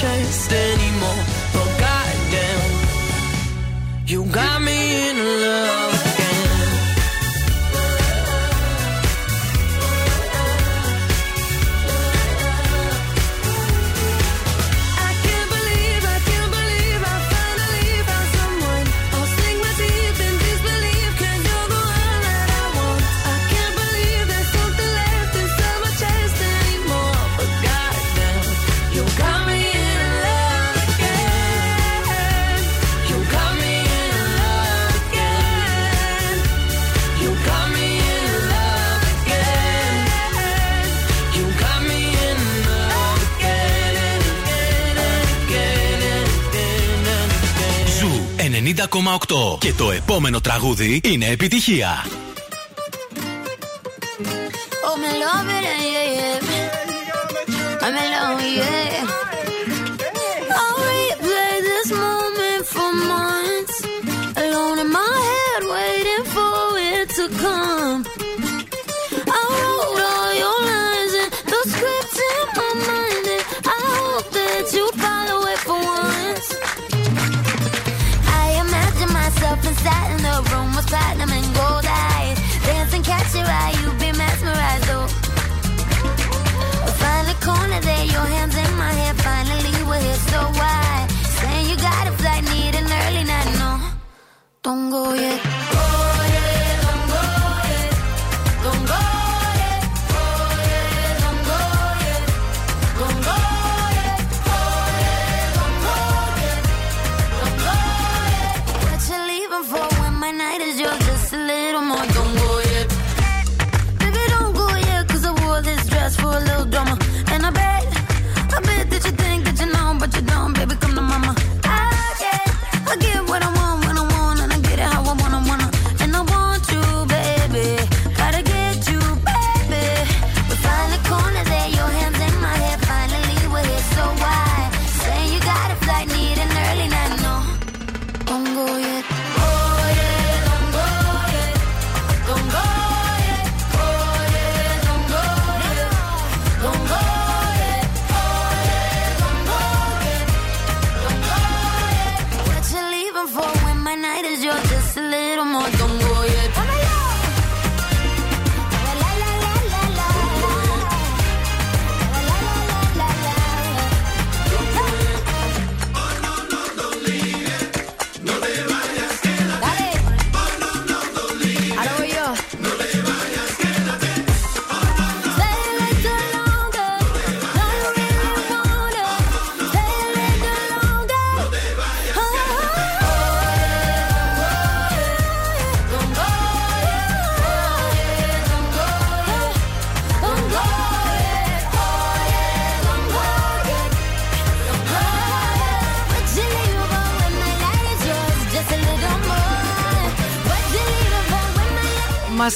chased Και το επόμενο τραγούδι είναι επιτυχία. Oh, Pongo ya.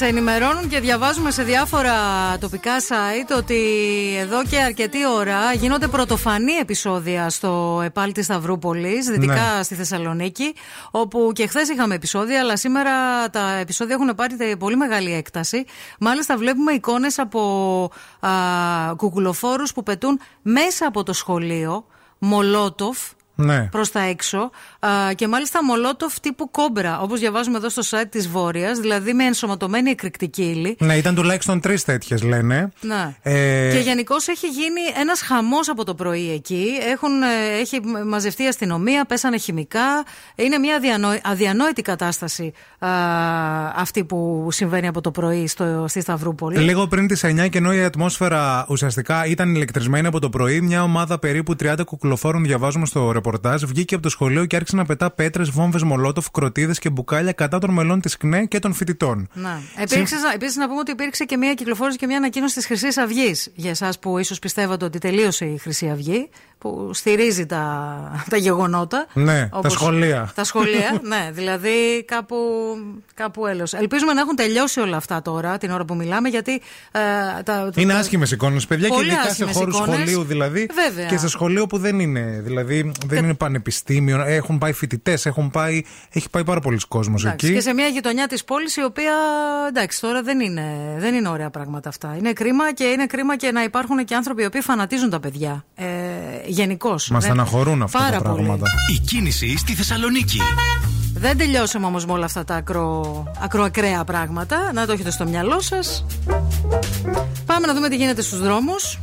Ενημερώνουν και διαβάζουμε σε διάφορα τοπικά site ότι εδώ και αρκετή ώρα γίνονται πρωτοφανή επεισόδια στο ΕΠΑΛ τη Σταυρούπολης, δυτικά Ναι. στη Θεσσαλονίκη, όπου και χθες είχαμε επεισόδια, αλλά σήμερα τα επεισόδια έχουν πάρει τε- πολύ μεγάλη έκταση. Μάλιστα, βλέπουμε εικόνες από α, κουκουλοφόρους που πετούν μέσα από το σχολείο, μολότοφ, Ναι. προς τα έξω. Α, και μάλιστα μολότοφ τύπου κόμπρα, όπως διαβάζουμε εδώ στο site της Βόρειας, δηλαδή με ενσωματωμένη εκρηκτική ύλη. Ναι, ήταν τουλάχιστον τρεις τέτοιες, λένε. Ναι. Ε, Και γενικώς έχει γίνει ένας χαμός από το πρωί εκεί. Έχουν, ε, έχει μαζευτεί η αστυνομία, πέσανε χημικά. Είναι μια αδιανόη- αδιανόητη κατάσταση α, αυτή που συμβαίνει από το πρωί στο, στη Σταυρούπολη. Λίγο πριν τις 9 και ενώ η ατμόσφαιρα ουσιαστικά ήταν ηλεκτρισμένη από το πρωί, μια ομάδα περίπου 30 κουκλοφόρων, διαβάζουμε στο ρεπορτάζ, βγήκε από το σχολείο και άρχισε να πετά πέτρες, βόμβες, μολότοφ, κροτίδες και μπουκάλια κατά των μελών της ΚΝΕ και των φοιτητών. Ναι. Επίσης, να πούμε ότι υπήρξε και μια κυκλοφόρηση και μια ανακοίνωση της Χρυσής Αυγής. Για εσάς που ίσως πιστεύατε ότι τελείωσε η Χρυσή Αυγή, που στηρίζει τα, τα γεγονότα. Ναι, τα Όπως- σχολεία. Τα σχολεία, <laughs> ναι. Δηλαδή κάπου, κάπου έλεος. Ελπίζουμε να έχουν τελειώσει όλα αυτά τώρα, την ώρα που μιλάμε, γιατί. ε, τα, Είναι τα- άσχημες εικόνες, παιδιά, και Πολύ ειδικά σε άσχημες χώρους εικόνες. σχολείου δηλαδή. Βέβαια. Και σε σχολείο που δεν είναι. Δηλαδή δεν είναι πανεπιστήμιο, έχουν πάει φοιτητές, έχουν πάει. Έχει πάει πάρα πολλοί κόσμος Εντάξει, εκεί. και σε μια γειτονιά της πόλης η οποία εντάξει τώρα δεν είναι, δεν είναι ωραία πράγματα αυτά. Είναι κρίμα και είναι κρίμα και να υπάρχουν και άνθρωποι οι οποίοι φανατίζουν τα παιδιά. Ε, Γενικώς. Μας στεναχωρούν αυτά Πάρα τα πολύ. πράγματα. Η κίνηση στη Θεσσαλονίκη. Δεν τελειώσαμε όμως με όλα αυτά τα ακρο... ακροακραία πράγματα. Να το έχετε στο μυαλό σας. Πάμε να δούμε τι γίνεται στους δρόμους.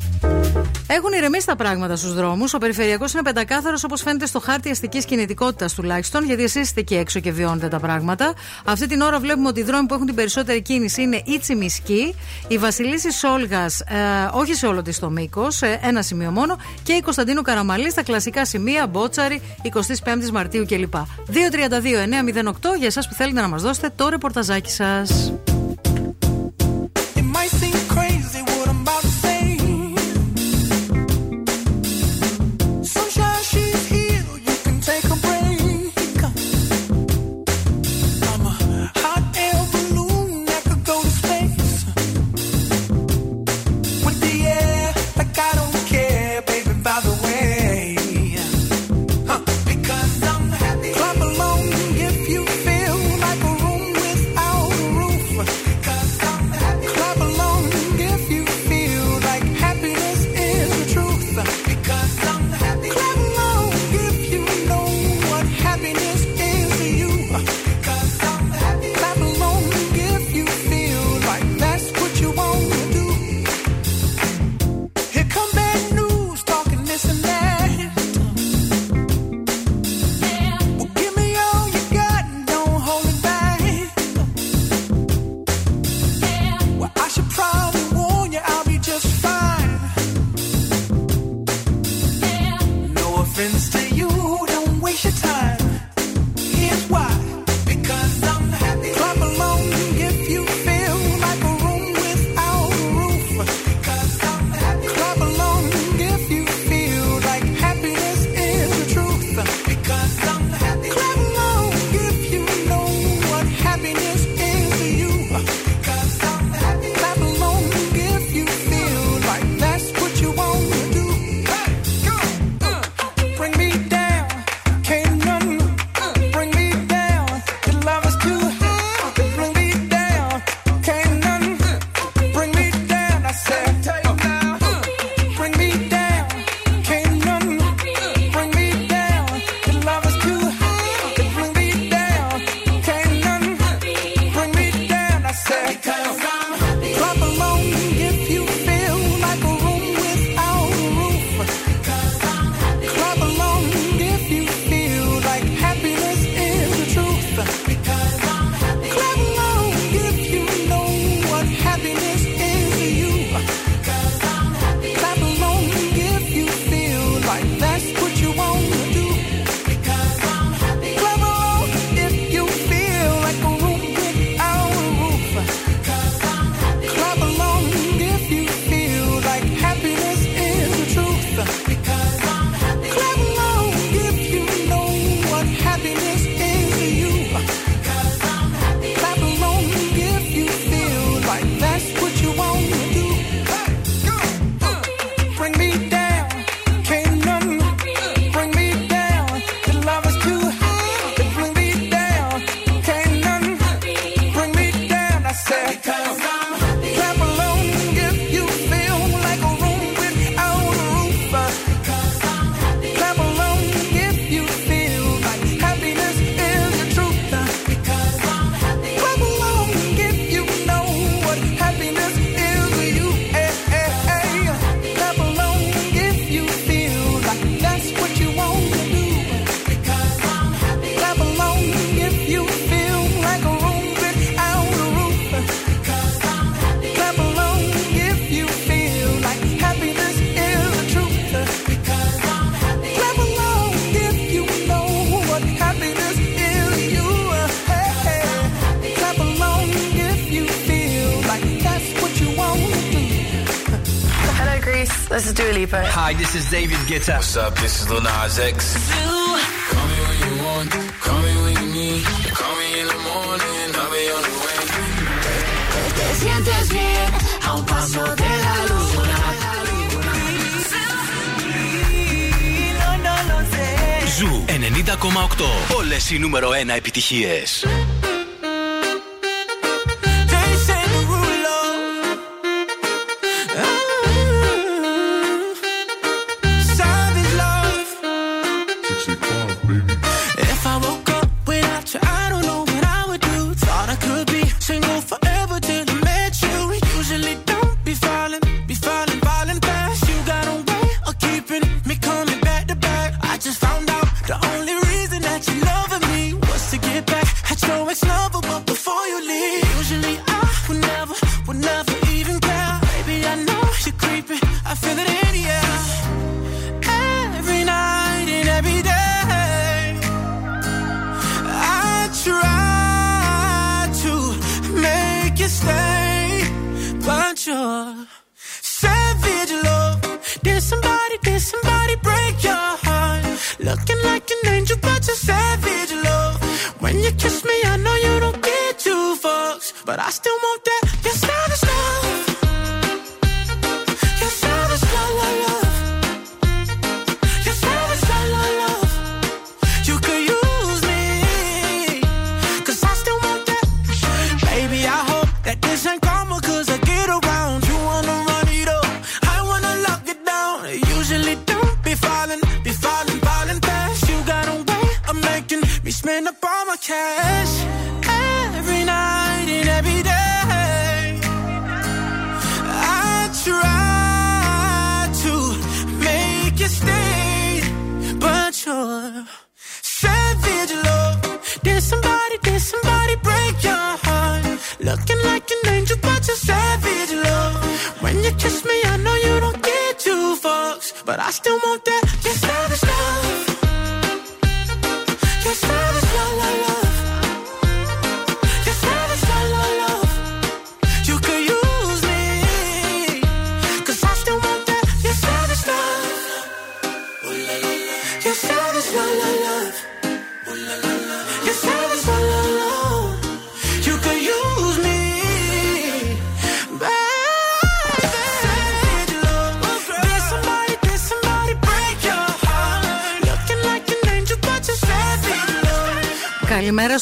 Έχουν ηρεμήσει τα πράγματα στους δρόμους. Ο περιφερειακός είναι πεντακάθαρος όπως φαίνεται στο χάρτη αστικής κινητικότητας τουλάχιστον, γιατί εσείς είστε εκεί έξω και βιώνετε τα πράγματα. Αυτή την ώρα βλέπουμε ότι οι δρόμοι που έχουν την περισσότερη κίνηση είναι η Τσιμισκή, η Βασιλίση Σόλγα, ε, όχι σε όλο της το μήκος, ένα σημείο μόνο, και η Κωνσταντίνου Καραμαλής στα κλασικά σημεία, Μπότσαρη, 25η Μαρτίου κλπ. 232-908 για εσάς που θέλετε να μας δώσετε το ρεπορταζάκι σας. This is Dua Lipa. Hi, this is David Guetta. What's up? This is Lil Nas X. Call me when you want, call me when you need. Call me in the morning, I'll be on the way. Te sientes bien a un paso de la luna. No, no lo sé. Ζου 90,8. Όλε οι νούμερο 1 επιτυχίε.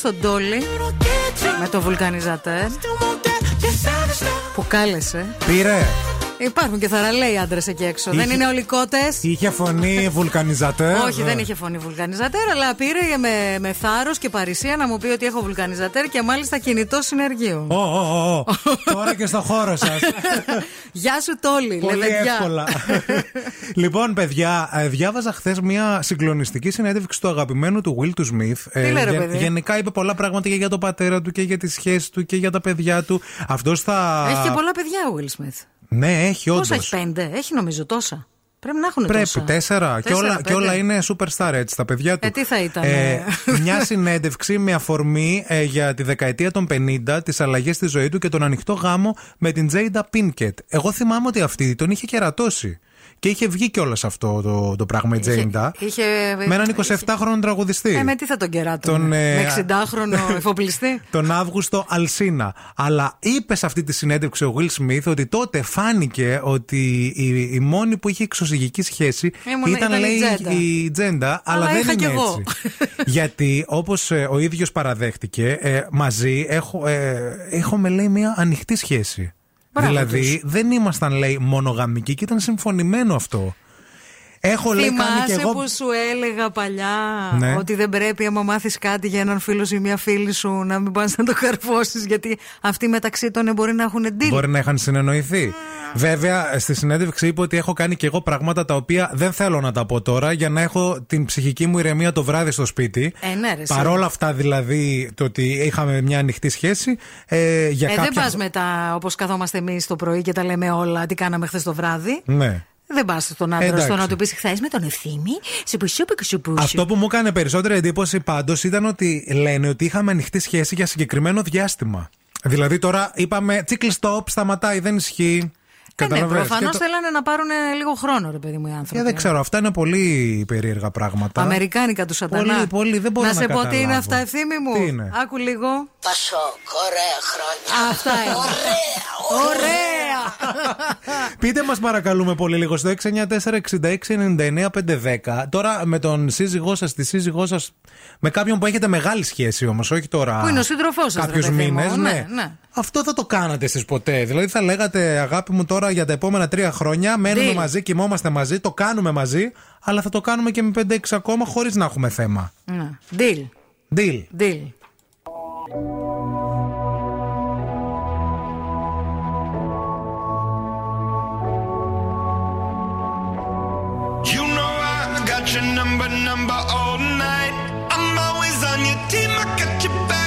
Στον Τόλι με το βουλκανιζατέρ Your savage love. που κάλεσε. Πήρε. Υπάρχουν και θαραλέοι άντρες εκεί έξω. Δεν Είχε- είναι όλοι κότε. Είχε φωνή <laughs> βουλκανιζατέρ. Όχι, δεν είχε φωνή βουλκανιζατέρ, αλλά πήρε με, με θάρρος και παρησία να μου πει ότι έχω βουλκανιζατέρ και μάλιστα κινητό συνεργείο. Ω, ω, ω. <laughs> Τώρα και στο χώρο σας. Γεια σου, Τόλι. Πολύ λεβεντιά. εύκολα. <laughs> λοιπόν, παιδιά, ε, διάβαζα χθες μια συγκλονιστική συνέντευξη του αγαπημένου του Will του Smith. Ε, λέει, ρε, παιδί; γενικά είπε πολλά πράγματα και για τον πατέρα του και για τη σχέση του και για τα παιδιά του. Αυτός θα. Έχει και πολλά παιδιά ο Will Smith. Ναι, έχει όντως. Πόσα έχει, πέντε; Έχει νομίζω τόσα. Πρέπει να έχουν Πρέπει, τόσα. τέσσερα. και, όλα, και πέντε. όλα είναι superstar έτσι, τα παιδιά του. Ε, τι θα ήταν. Ε, μια συνέντευξη με αφορμή ε, για τη δεκαετία των 50, τις αλλαγές στη ζωή του και τον ανοιχτό γάμο με την Τζέιντα Πίνκετ. Εγώ θυμάμαι ότι αυτή τον είχε κερατώσει. Και είχε βγει κιόλας αυτό το, το πράγμα η Τζέιντα. Είχε, Με έναν 27χρονο τραγουδιστή. Ε, με τι θα τον κεράτω. Τον, ε, με 60χρονο <laughs> εφοπλιστή; τον Αύγουστο Αλσίνα. Αλλά είπες σε αυτή τη συνέντευξη ο Will Smith ότι τότε φάνηκε ότι η, η μόνη που είχε εξωσυγική σχέση Ήμουν- ήταν η λέει Τζέντα. η Τζέντα, αλλά, Αλλά δεν είχα είναι κι εγώ. έτσι. <laughs> Γιατί όπως ο ίδιος παραδέχτηκε, ε, μαζί έχω, ε, έχουμε λέει μια ανοιχτή σχέση. Μπράβο δηλαδή δεν ήμασταν λέει μονογαμικοί και ήταν συμφωνημένο αυτό. Έχω λέει κάνει και Θυμάσαι εγώ. που σου έλεγα παλιά Ναι. ότι δεν πρέπει άμα μάθεις κάτι για έναν φίλο ή μια φίλη σου να μην πας να το καρφώσεις γιατί αυτοί μεταξύ των μπορεί να έχουν deal. Μπορεί να είχαν συνεννοηθεί. Βέβαια, στη συνέντευξη είπε ότι έχω κάνει και εγώ πράγματα τα οποία δεν θέλω να τα πω τώρα για να έχω την ψυχική μου ηρεμία το βράδυ στο σπίτι. Ε, ναι, ρε, εσύ. Παρόλα αυτά, δηλαδή, το ότι είχαμε μια ανοιχτή σχέση. Ε, για ε, κάποια... δεν πας μετά όπως καθόμαστε εμείς το πρωί και τα λέμε όλα τι κάναμε χθες το βράδυ. Ναι. Δεν πας στον άντρα Εντάξει. στο να του πεις χθες με τον ευθύμη, σε πουσιούπι και σου πούσι. Αυτό που μου έκανε περισσότερη εντύπωση πάντως ήταν ότι λένε ότι είχαμε ανοιχτή σχέση για συγκεκριμένο διάστημα. Δηλαδή τώρα είπαμε τσίκλ stop, σταματάει, δεν ισχύει. Ε, ναι, Καταλαβαίνεις. προφανώς Και το- θέλανε να πάρουν ε, λίγο χρόνο, ρε παιδί μου, οι άνθρωποι. Και δεν ξέρω, αυτά είναι πολύ περίεργα πράγματα. Αμερικάνικα τους σατανά. Πολύ, πολύ, δεν μπορώ να να σε πω τι είναι καταλάβω. αυτά, ευθύμη μου. Τι είναι; Άκου λίγο. Πασόκ, ωραία χρόνια. Αυτά είναι. Ωραία, Ωραία. <laughs> Πείτε μας παρακαλούμε πολύ λίγο στο 694-6699-510. Τώρα με τον σύζυγό σας, τη σύζυγό σας, με κάποιον που έχετε μεγάλη σχέση όμως, όχι τώρα. Πού είναι ο σύντροφός σας, ρε Κάποιους παιδί μου. μήνες, ναι. Ναι, ναι. Αυτό θα το κάνατε εσείς ποτέ. Δηλαδή θα λέγατε, αγάπη μου, τώρα για τα επόμενα τρία χρόνια μένουμε Deal. μαζί, κοιμόμαστε μαζί, το κάνουμε μαζί, αλλά θα το κάνουμε και με 5-6 ακόμα χωρίς να έχουμε θέμα. Ναι. Deal. Deal. Deal. You know I got your number, number all night. I'm always on your team, I got your back,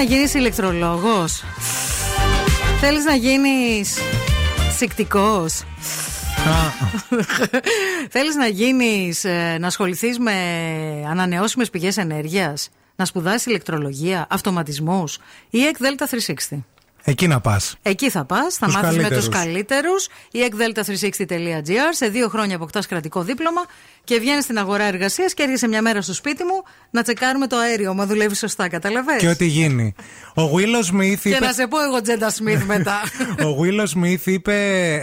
Να γίνεις ηλεκτρολόγος; Θέλεις να γίνεις σικτικός Θέλεις να γίνεις ε, Να ασχοληθείς με Ανανεώσιμες πηγές ενέργειας; Να σπουδάσεις ηλεκτρολογία Αυτοματισμούς Ή ΕΚΔΕΛΤΑ 360 Εκεί να πας. Εκεί θα πας, θα Τους μάθεις με καλύτερους. του καλύτερου. Η ekdelta360.gr. Σε δύο χρόνια αποκτάς κρατικό δίπλωμα και βγαίνει στην αγορά εργασίας και έρχεσαι μια μέρα στο σπίτι μου να τσεκάρουμε το αέριο. Μα δουλεύει σωστά, κατάλαβες Και ό,τι γίνει. Ο Will Smith Και είπε. να σε πω εγώ Jada Smith μετά. <laughs> Ο Will Smith είπε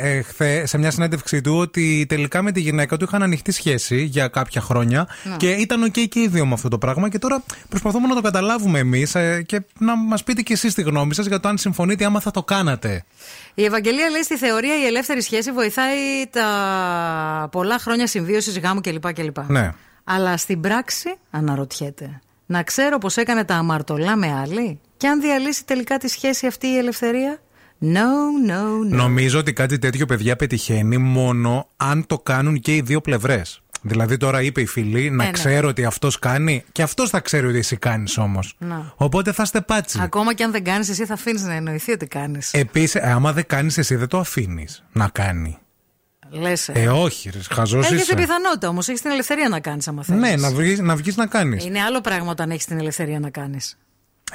ε, χθες σε μια συνέντευξή του ότι τελικά με τη γυναίκα του είχαν ανοιχτή σχέση για κάποια χρόνια Ναι. και ήταν οκ και οι δύο με αυτό το πράγμα. Και τώρα προσπαθούμε να το καταλάβουμε εμείς και να μας πείτε κι εσείς τη γνώμη σας για το αν συμφωνείτε, άμα θα το κάνατε. Η Ευαγγελία λέει στη θεωρία η ελεύθερη σχέση βοηθάει τα πολλά χρόνια συμβίωσης γάμου κλπ. κλπ. Ναι. Αλλά στην πράξη αναρωτιέται. Να ξέρω πως έκανε τα αμαρτωλά με άλλη και αν διαλύσει τελικά τη σχέση αυτή η ελευθερία; No, no, no. Νομίζω ότι κάτι τέτοιο παιδιά πετυχαίνει μόνο αν το κάνουν και οι δύο πλευρές. Δηλαδή τώρα είπε η φίλη να Ε, ναι. ξέρω ότι αυτός κάνει και αυτός θα ξέρει ότι εσύ κάνεις όμως. Να. Οπότε θα είστε πάτσι. Ακόμα και αν δεν κάνεις, εσύ θα αφήνεις να εννοηθεί ότι κάνεις. Επίσης, άμα δεν κάνεις εσύ, δεν το αφήνεις να κάνει. Λες. Ε, όχι, ρε, χαζός Έχεις είσαι. την πιθανότητα όμως, έχεις την ελευθερία να κάνεις άμα θέλεις. Ναι, να βγει να, βγεις να κάνεις. Είναι άλλο πράγμα όταν έχεις την ελευθερία να κάνεις.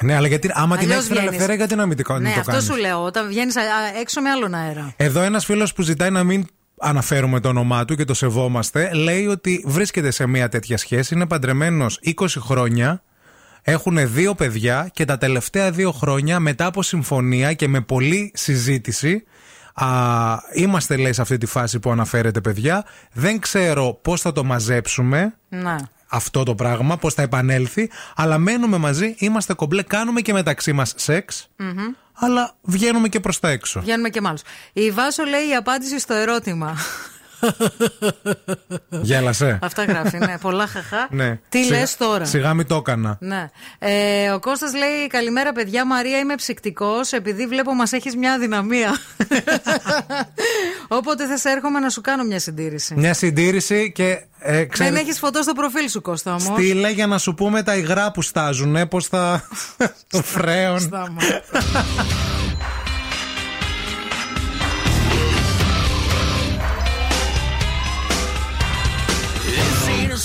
Ναι, αλλά γιατί, άμα την Αλλιώς έχεις την βγαίνεις. ελευθερία, γιατί να μην το, Ναι, το αυτό κάνεις; σου λέω. Όταν βγαίνεις έξω με άλλον αέρα. Εδώ ένας φίλος που ζητάει να μην αναφέρουμε το όνομά του και το σεβόμαστε, λέει ότι βρίσκεται σε μια τέτοια σχέση, είναι παντρεμένος 20 χρόνια. Έχουν δύο παιδιά και τα τελευταία δύο χρόνια μετά από συμφωνία και με πολλή συζήτηση α, είμαστε λέει σε αυτή τη φάση που αναφέρετε παιδιά δεν ξέρω πώς θα το μαζέψουμε Να. αυτό το πράγμα, πώς θα επανέλθει αλλά μένουμε μαζί, είμαστε κομπλέ κάνουμε και μεταξύ μας σεξ Μμμ. Αλλά βγαίνουμε και προς τα έξω Βγαίνουμε και μάλλον. Η Βάσο λέει η απάντηση στο ερώτημα. Γέλασε Αυτά γράφει, ναι. Πολλά χαχά. <laughs> Ναι. Τι Σιγά- λες τώρα; Σιγά μην το έκανα. Ναι. Ε, ο Κώστας λέει Καλημέρα παιδιά Μαρία είμαι ψυκτικός Επειδή βλέπω μας έχεις μια αδυναμία <laughs> Όποτε θες έρχομαι να σου κάνω μια συντήρηση Μια συντήρηση και. Ε, Δεν ξέρεις, έχεις φωτό στο προφίλ σου Κώστα όμως Στείλε για να σου πούμε τα υγρά που στάζουν, πώς θα. <laughs> το φρέον.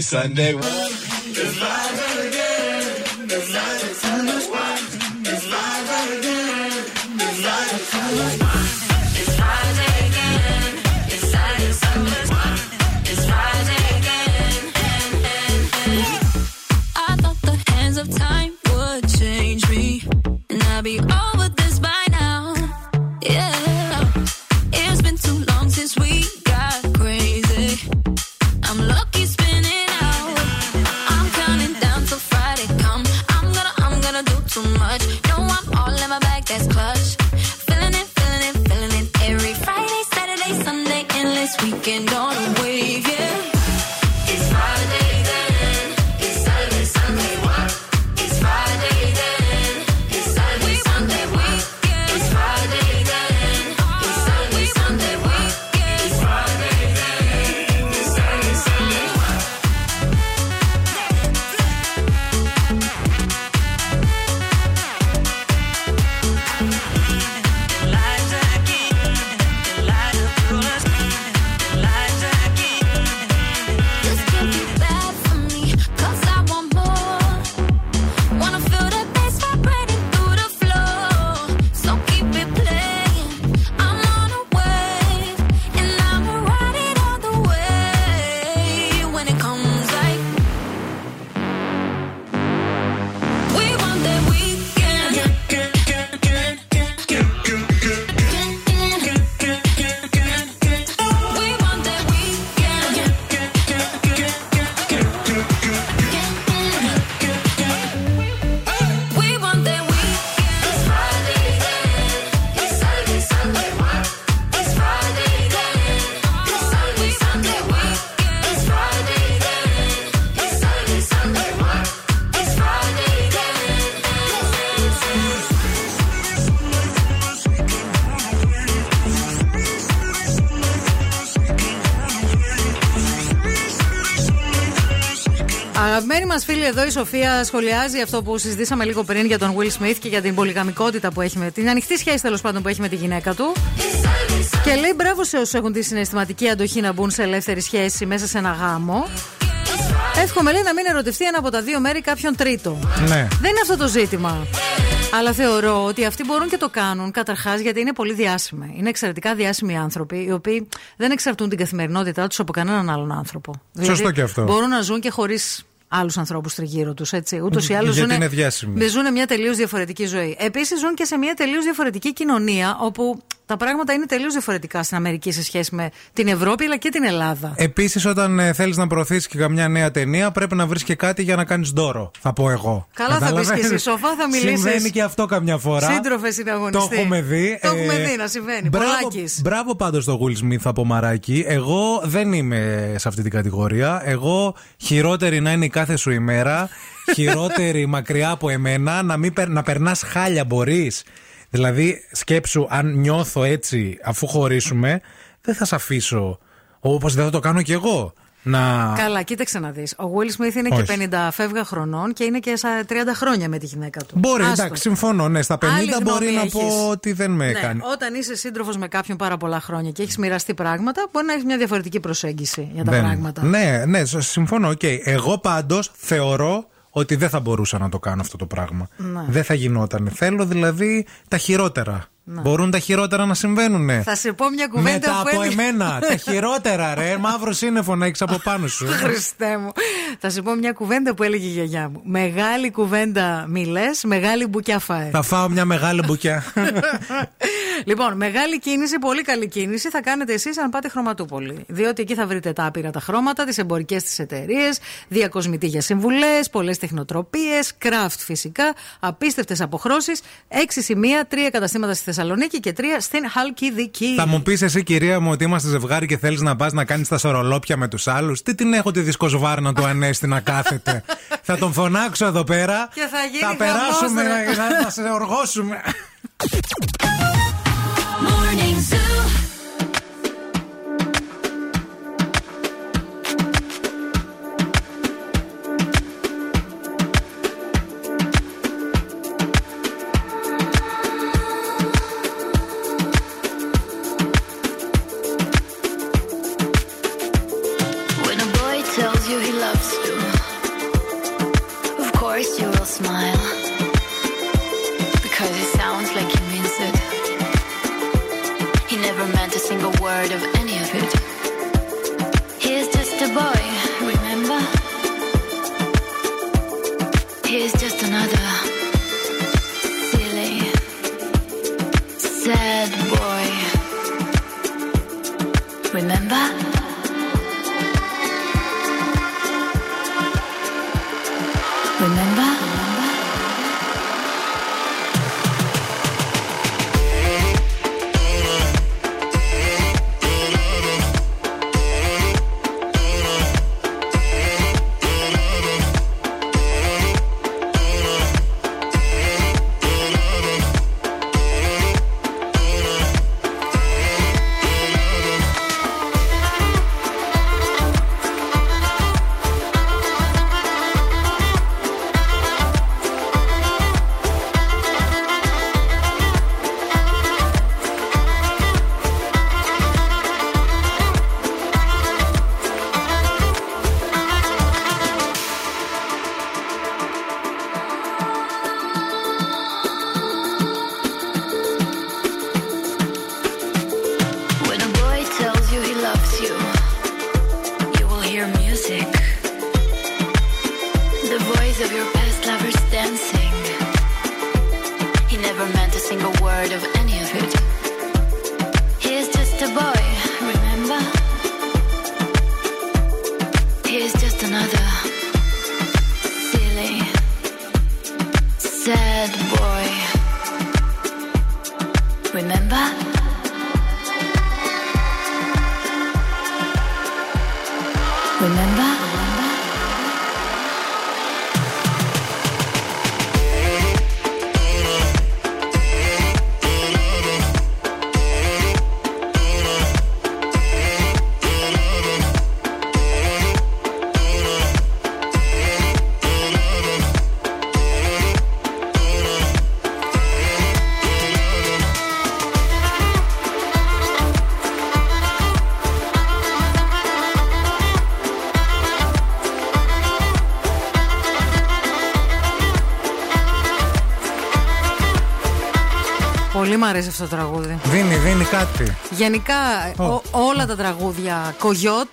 Sunday, Sunday. Εδώ, η Σοφία, σχολιάζει αυτό που συζητήσαμε λίγο πριν για τον Will Smith και για την πολυγαμικότητα που έχει με την ανοιχτή σχέση τέλος πάντων που έχει με τη γυναίκα του. Και λέει μπράβο σε όσους έχουν τη συναισθηματική αντοχή να μπουν σε ελεύθερη σχέση μέσα σε ένα γάμο. Εύχομαι λέει να μην ερωτευτεί ένα από τα δύο μέρη κάποιον τρίτο. Ναι. Δεν είναι αυτό το ζήτημα. Αλλά θεωρώ ότι αυτοί μπορούν και το κάνουν καταρχάς γιατί είναι πολύ διάσημοι. Είναι εξαιρετικά διάσημοι άνθρωποι οι οποίοι δεν εξαρτούν την καθημερινότητά τους από κανέναν άλλον άνθρωπο. Σωστό και αυτό. Μπορούν να ζουν και χωρίς άλλους ανθρώπους τριγύρω τους. Ούτως ή άλλως Γιατί ζουν, είναι διάσημοι. ζουν μια τελείως διαφορετική ζωή. Επίσης ζουν και σε μια τελείως διαφορετική κοινωνία όπου τα πράγματα είναι τελείως διαφορετικά στην Αμερική σε σχέση με την Ευρώπη αλλά και την Ελλάδα. Επίσης, όταν ε, θέλεις να προωθήσεις και καμιά νέα ταινία, πρέπει να βρεις και κάτι για να κάνεις δώρο. Θα πω εγώ. Καλά θα πει και Καταλαβαίνεις; εσύ, σοφά θα μιλήσεις. Συμβαίνει και αυτό καμιά φορά. Σύντροφε συναγωνιστή. Το έχουμε δει. Το έχουμε Ε, δει να συμβαίνει. Μπράβο, Πολλάκης. μπράβο πάντως στο Will Smith από Μαράκι. Εγώ δεν είμαι σε αυτή την κατηγορία. Εγώ χειρότερη να είναι η κάθε σου ημέρα. Χειρότερη μακριά από εμένα. Να, μην, περ- να περνάς χάλια μπορείς. Δηλαδή, σκέψου, αν νιώθω έτσι αφού χωρίσουμε, δεν θα σε αφήσω. Όπως δεν θα το κάνω κι εγώ. Να. Καλά, κοίταξε να δεις. Ο Will Smith είναι Όχι. και 50 φεύγα χρονών και είναι και στα 30 χρόνια με τη γυναίκα του. Μπορεί, Άστο. εντάξει, συμφωνώ. Ναι, στα 50 Άλλη μπορεί γνώμη να έχεις. πω ότι δεν με Ναι, κάνει. Όταν είσαι σύντροφος με κάποιον πάρα πολλά χρόνια και έχεις μοιραστεί πράγματα, μπορεί να έχεις μια διαφορετική προσέγγιση για τα Δεν- πράγματα. Ναι, ναι, σ- συμφωνώ. οκ. Εγώ πάντως θεωρώ ότι δεν θα μπορούσα να το κάνω αυτό το πράγμα. Ναι. Δεν θα γινόταν. Θέλω δηλαδή τα χειρότερα. Μπορούν τα χειρότερα να συμβαίνουν. Θα σε πω μια κουβέντα Μετά που από έλεγε- εμένα. τα <laughs> χειρότερα, ρε. Μαύρος σύννεφο να έχει από πάνω σου. Χριστέ μου. Θα σου πω μια κουβέντα που έλεγε η γιαγιά μου. Μεγάλη κουβέντα μιλέ, μεγάλη μπουκιά φάε. θα φάω μια μεγάλη μπουκιά. <laughs> Λοιπόν, μεγάλη κίνηση, πολύ καλή κίνηση θα κάνετε εσείς αν πάτε χρωματούπολη. Διότι εκεί θα βρείτε τα άπειρα τα χρώματα, τις εμπορικές της εταιρείες, διακοσμητή για συμβουλές, πολλές τεχνοτροπίες, craft φυσικά, απίστευτες αποχρώσεις, έξι σημεία, τρία καταστήματα στη Θεσσαλονίκη και τρία στην Χαλκιδική. θα μου πεις εσύ, κυρία μου, ότι είμαστε ζευγάρι και θέλεις να πας να κάνεις τα σορολόπια με τους άλλους. Τι την έχω τη δισκοσβάρνα του Ανέστη να κάθεται; θα τον φωνάξω εδώ πέρα. Και θα γίνει Θα χαμός, περάσουμε, ρε. να, να σε οργώσουμε. Morning Zoo. Αρέσει αυτό το τραγούδι. Δίνει, δίνει κάτι. Γενικά ο- όλα τα τραγούδια κογιότ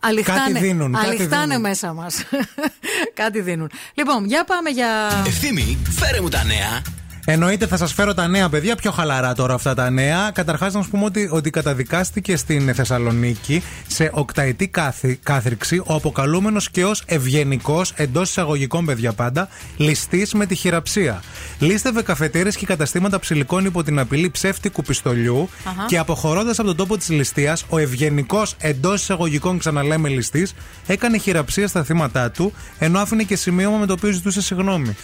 αληθάνε, Κάτι δίνουν, κάτι αληθάνε δίνουν. μέσα μας. <laughs> κάτι δίνουν. Λοιπόν, για πάμε για. Ευθύμη, φέρε μου τα νέα. Εννοείται θα σας φέρω τα νέα παιδιά, πιο χαλαρά τώρα αυτά τα νέα. Καταρχάς, να σου πούμε ότι, ότι καταδικάστηκε στην Θεσσαλονίκη σε οκταετή κάθη, κάθριξη ο αποκαλούμενος και ως ευγενικός, εντός εισαγωγικών παιδιά πάντα, ληστής με τη χειραψία. Λίστευε καφετέρε και καταστήματα ψηλικών υπό την απειλή ψεύτικου πιστολιού Αχα. και αποχωρώντας από τον τόπο της ληστείας, ο ευγενικός εντός εισαγωγικών, ξαναλέμε ληστής, έκανε χειραψία στα θύματα του, ενώ άφηνε και σημείωμα με το οποίο ζητούσε συγγνώμη.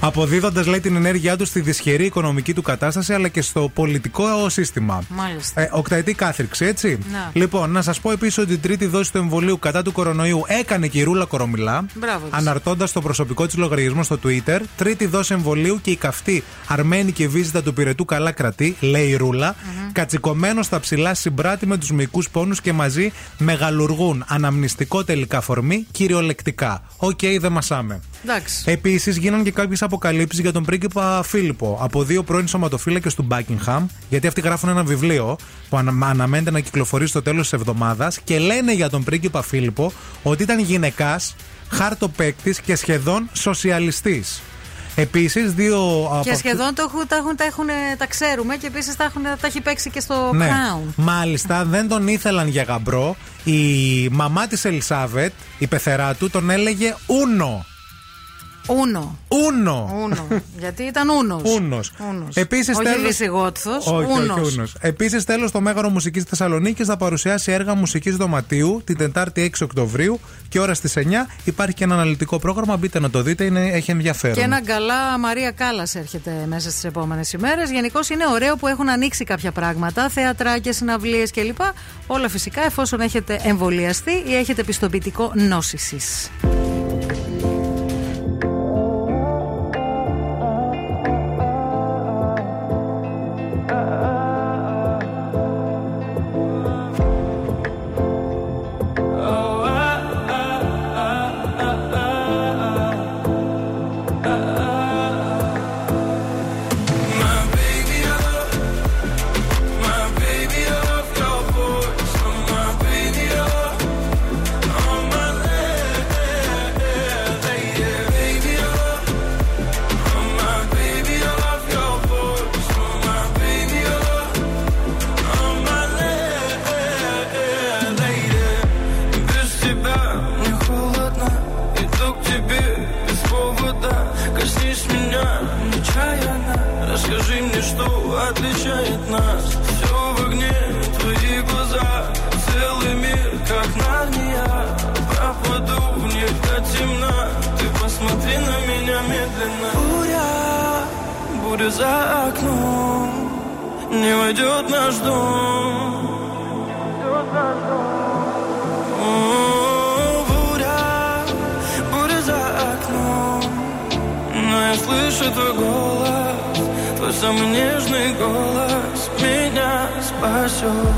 Αποδίδοντας, λέει, την ενέργειά τους στη δυσχερή οικονομική του κατάσταση αλλά και στο πολιτικό σύστημα. Μάλιστα. Ε, οκταετή κάθριξη, έτσι. Να. Λοιπόν, να σας πω επίσης ότι η τρίτη δόση του εμβολίου κατά του κορονοϊού έκανε και η Ρούλα Κορομιλά. Μπράβο της. Αναρτώντας το προσωπικό της λογαριασμό στο Twitter. Τρίτη δόση εμβολίου και η καυτή αρμένικη βίζητα του πυρετού καλά κρατεί, λέει η ρουλα Κατσικωμένος στα ψηλά συμπράττει με τους μυϊκούς πόνους και μαζί μεγαλουργούν. Αναμνηστικό τελικά for me, κυριολεκτικά. Οκ, δεν μασάμε. Εντάξει. Επίσης, γίνανε και κάποιες αποκαλύψεις για τον πρίγκιπα Φίλιππο από δύο πρώην σωματοφύλακες του Buckingham, γιατί αυτοί γράφουν ένα βιβλίο που ανα- αναμένεται να κυκλοφορήσει στο τέλος της εβδομάδας και λένε για τον πρίγκιπα Φίλιππο ότι ήταν γυναικάς, χαρτοπαίκτης και σχεδόν σοσιαλιστής. Επίσης, δύο από Και αυτού- σχεδόν το έχουν, τα, έχουν, τα, έχουν, τα ξέρουμε και επίσης τα, έχουν- τα έχει παίξει και στο Ναι. Crown. Μάλιστα, δεν τον ήθελαν για γαμπρό. Η μαμά της Ελισάβετ, η πεθερά του, τον έλεγε Ούνο. Ούνο. Ούνο. Ούνο. Γιατί ήταν Ούνος. Ούνος. Επίσης, όχι τέλος- Βυσιγότθος, Όχι, Ούνος. όχι, Ούνος. Επίσης, τέλο, το Μέγαρο Μουσικής Θεσσαλονίκης θα παρουσιάσει έργα μουσικής δωματίου την Τετάρτη 6 Οκτωβρίου και ώρα στις 9 υπάρχει και ένα αναλυτικό πρόγραμμα. Μπείτε να το δείτε, είναι, έχει ενδιαφέρον. Και ένα γκαλά Μαρία Κάλλας έρχεται μέσα στις επόμενες ημέρες. Γενικώς είναι ωραίο που έχουν ανοίξει κάποια πράγματα, θεατράκια, συναυλίες κλπ. Όλα φυσικά εφόσον έχετε εμβολιαστεί ή έχετε πιστοποιητικό νόσησης. all us midnight special.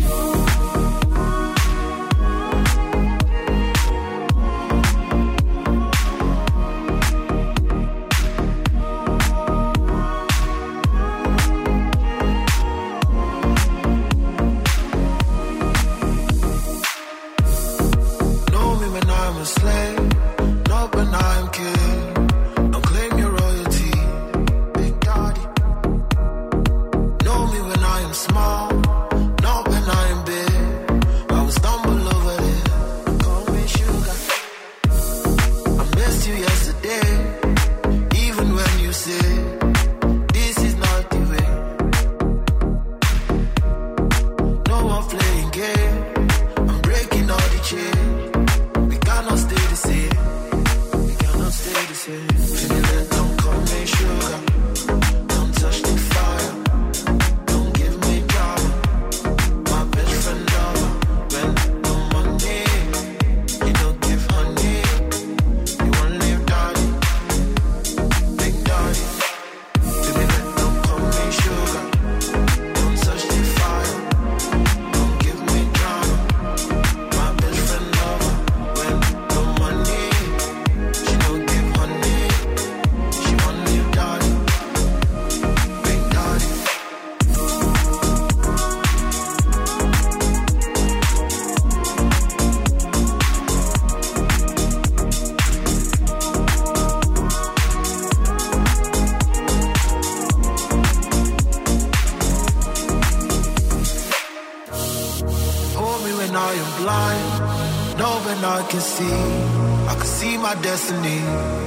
Destiny.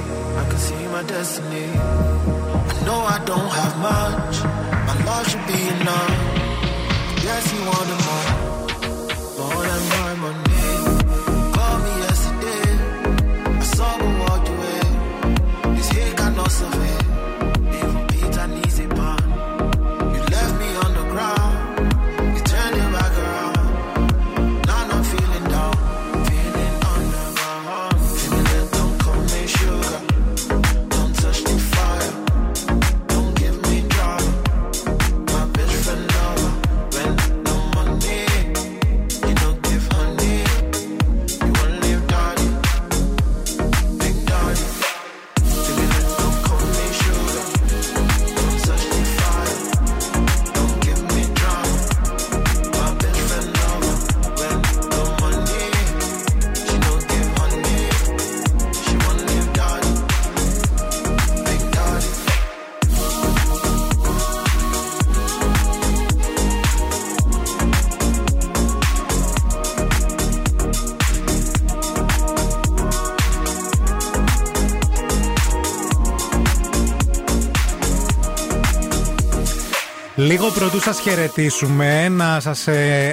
Πρωτού σας χαιρετήσουμε, να σας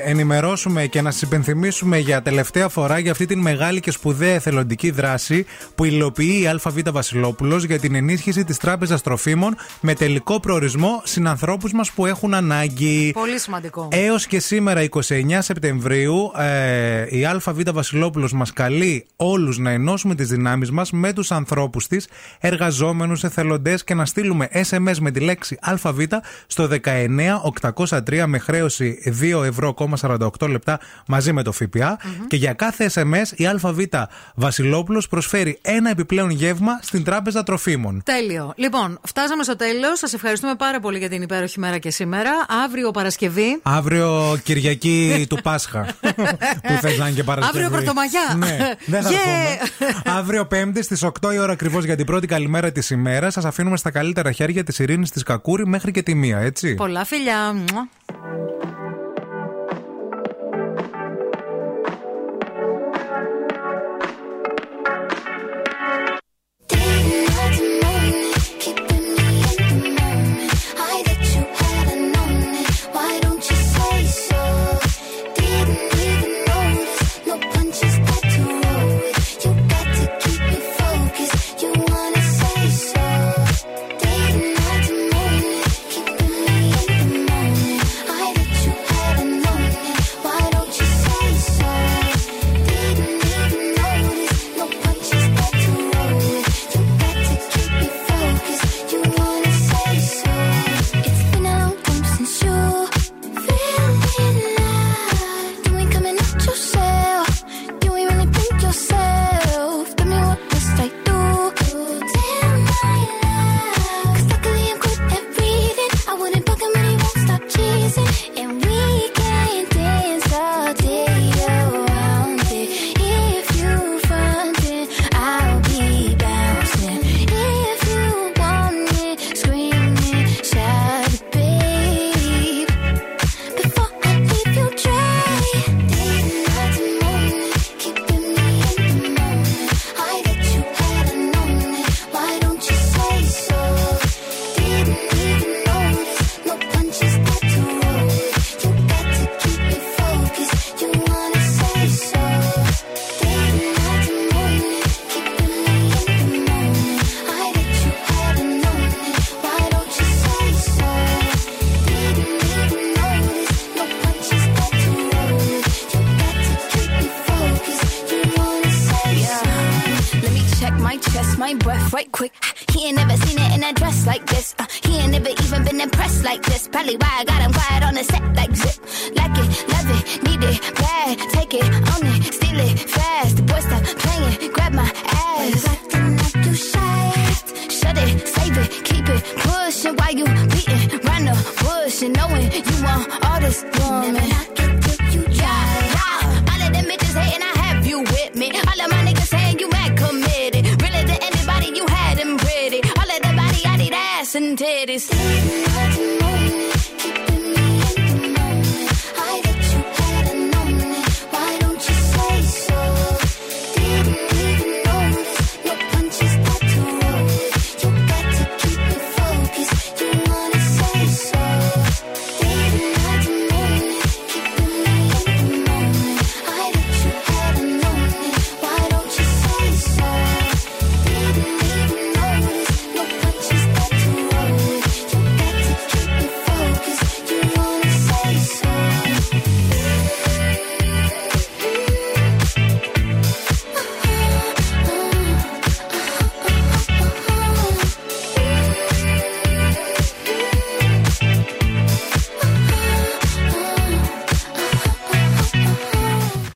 ενημερώσουμε και να σας υπενθυμίσουμε για τελευταία φορά για αυτή την μεγάλη και σπουδαία εθελοντική δράση που υλοποιεί η ΑΒ Βασιλόπουλος για την ενίσχυση της Τράπεζας Τροφίμων με τελικό προορισμό συνανθρώπου μας που έχουν ανάγκη. Πολύ σημαντικό. Έως και σήμερα, 29 Σεπτεμβρίου, ε, η ΑΒ Βασιλόπουλος μας καλεί όλους να ενώσουμε τις δυνάμεις μας με τους ανθρώπους της, εργαζόμενους, εθελοντές και να στείλουμε SMS με τη λέξη ΑΒ στο 19803 με χρέωση 2 ευρώ 48 λεπτά μαζί με το ΦΠΑ. Και για κάθε SMS η ΑΒ Βασιλόπουλος προσφέρει ένα επιπλέον γεύμα στην Τράπεζα Τροφίμων. Τέλειο. Λοιπόν, φτάσαμε στο τέλος. Σας ευχαριστούμε πάρα πολύ για την υπέροχη μέρα και σήμερα. Αύριο Παρασκευή. Αύριο Κυριακή του Πάσχα. <laughs> που θες να είναι και Παρασκευή. Αύριο Πρωτομαγιά. Ναι, δεν θα Yeah. έρθουμε. Αύριο Πέμπτη στις 8 η ώρα ακριβώς για την πρώτη καλημέρα της ημέρας. Σας αφήνουμε στα καλύτερα χέρια της Ειρήνης της Κακούρη μέχρι και τη μία, έτσι. Πολλά φιλιά. Μουα. I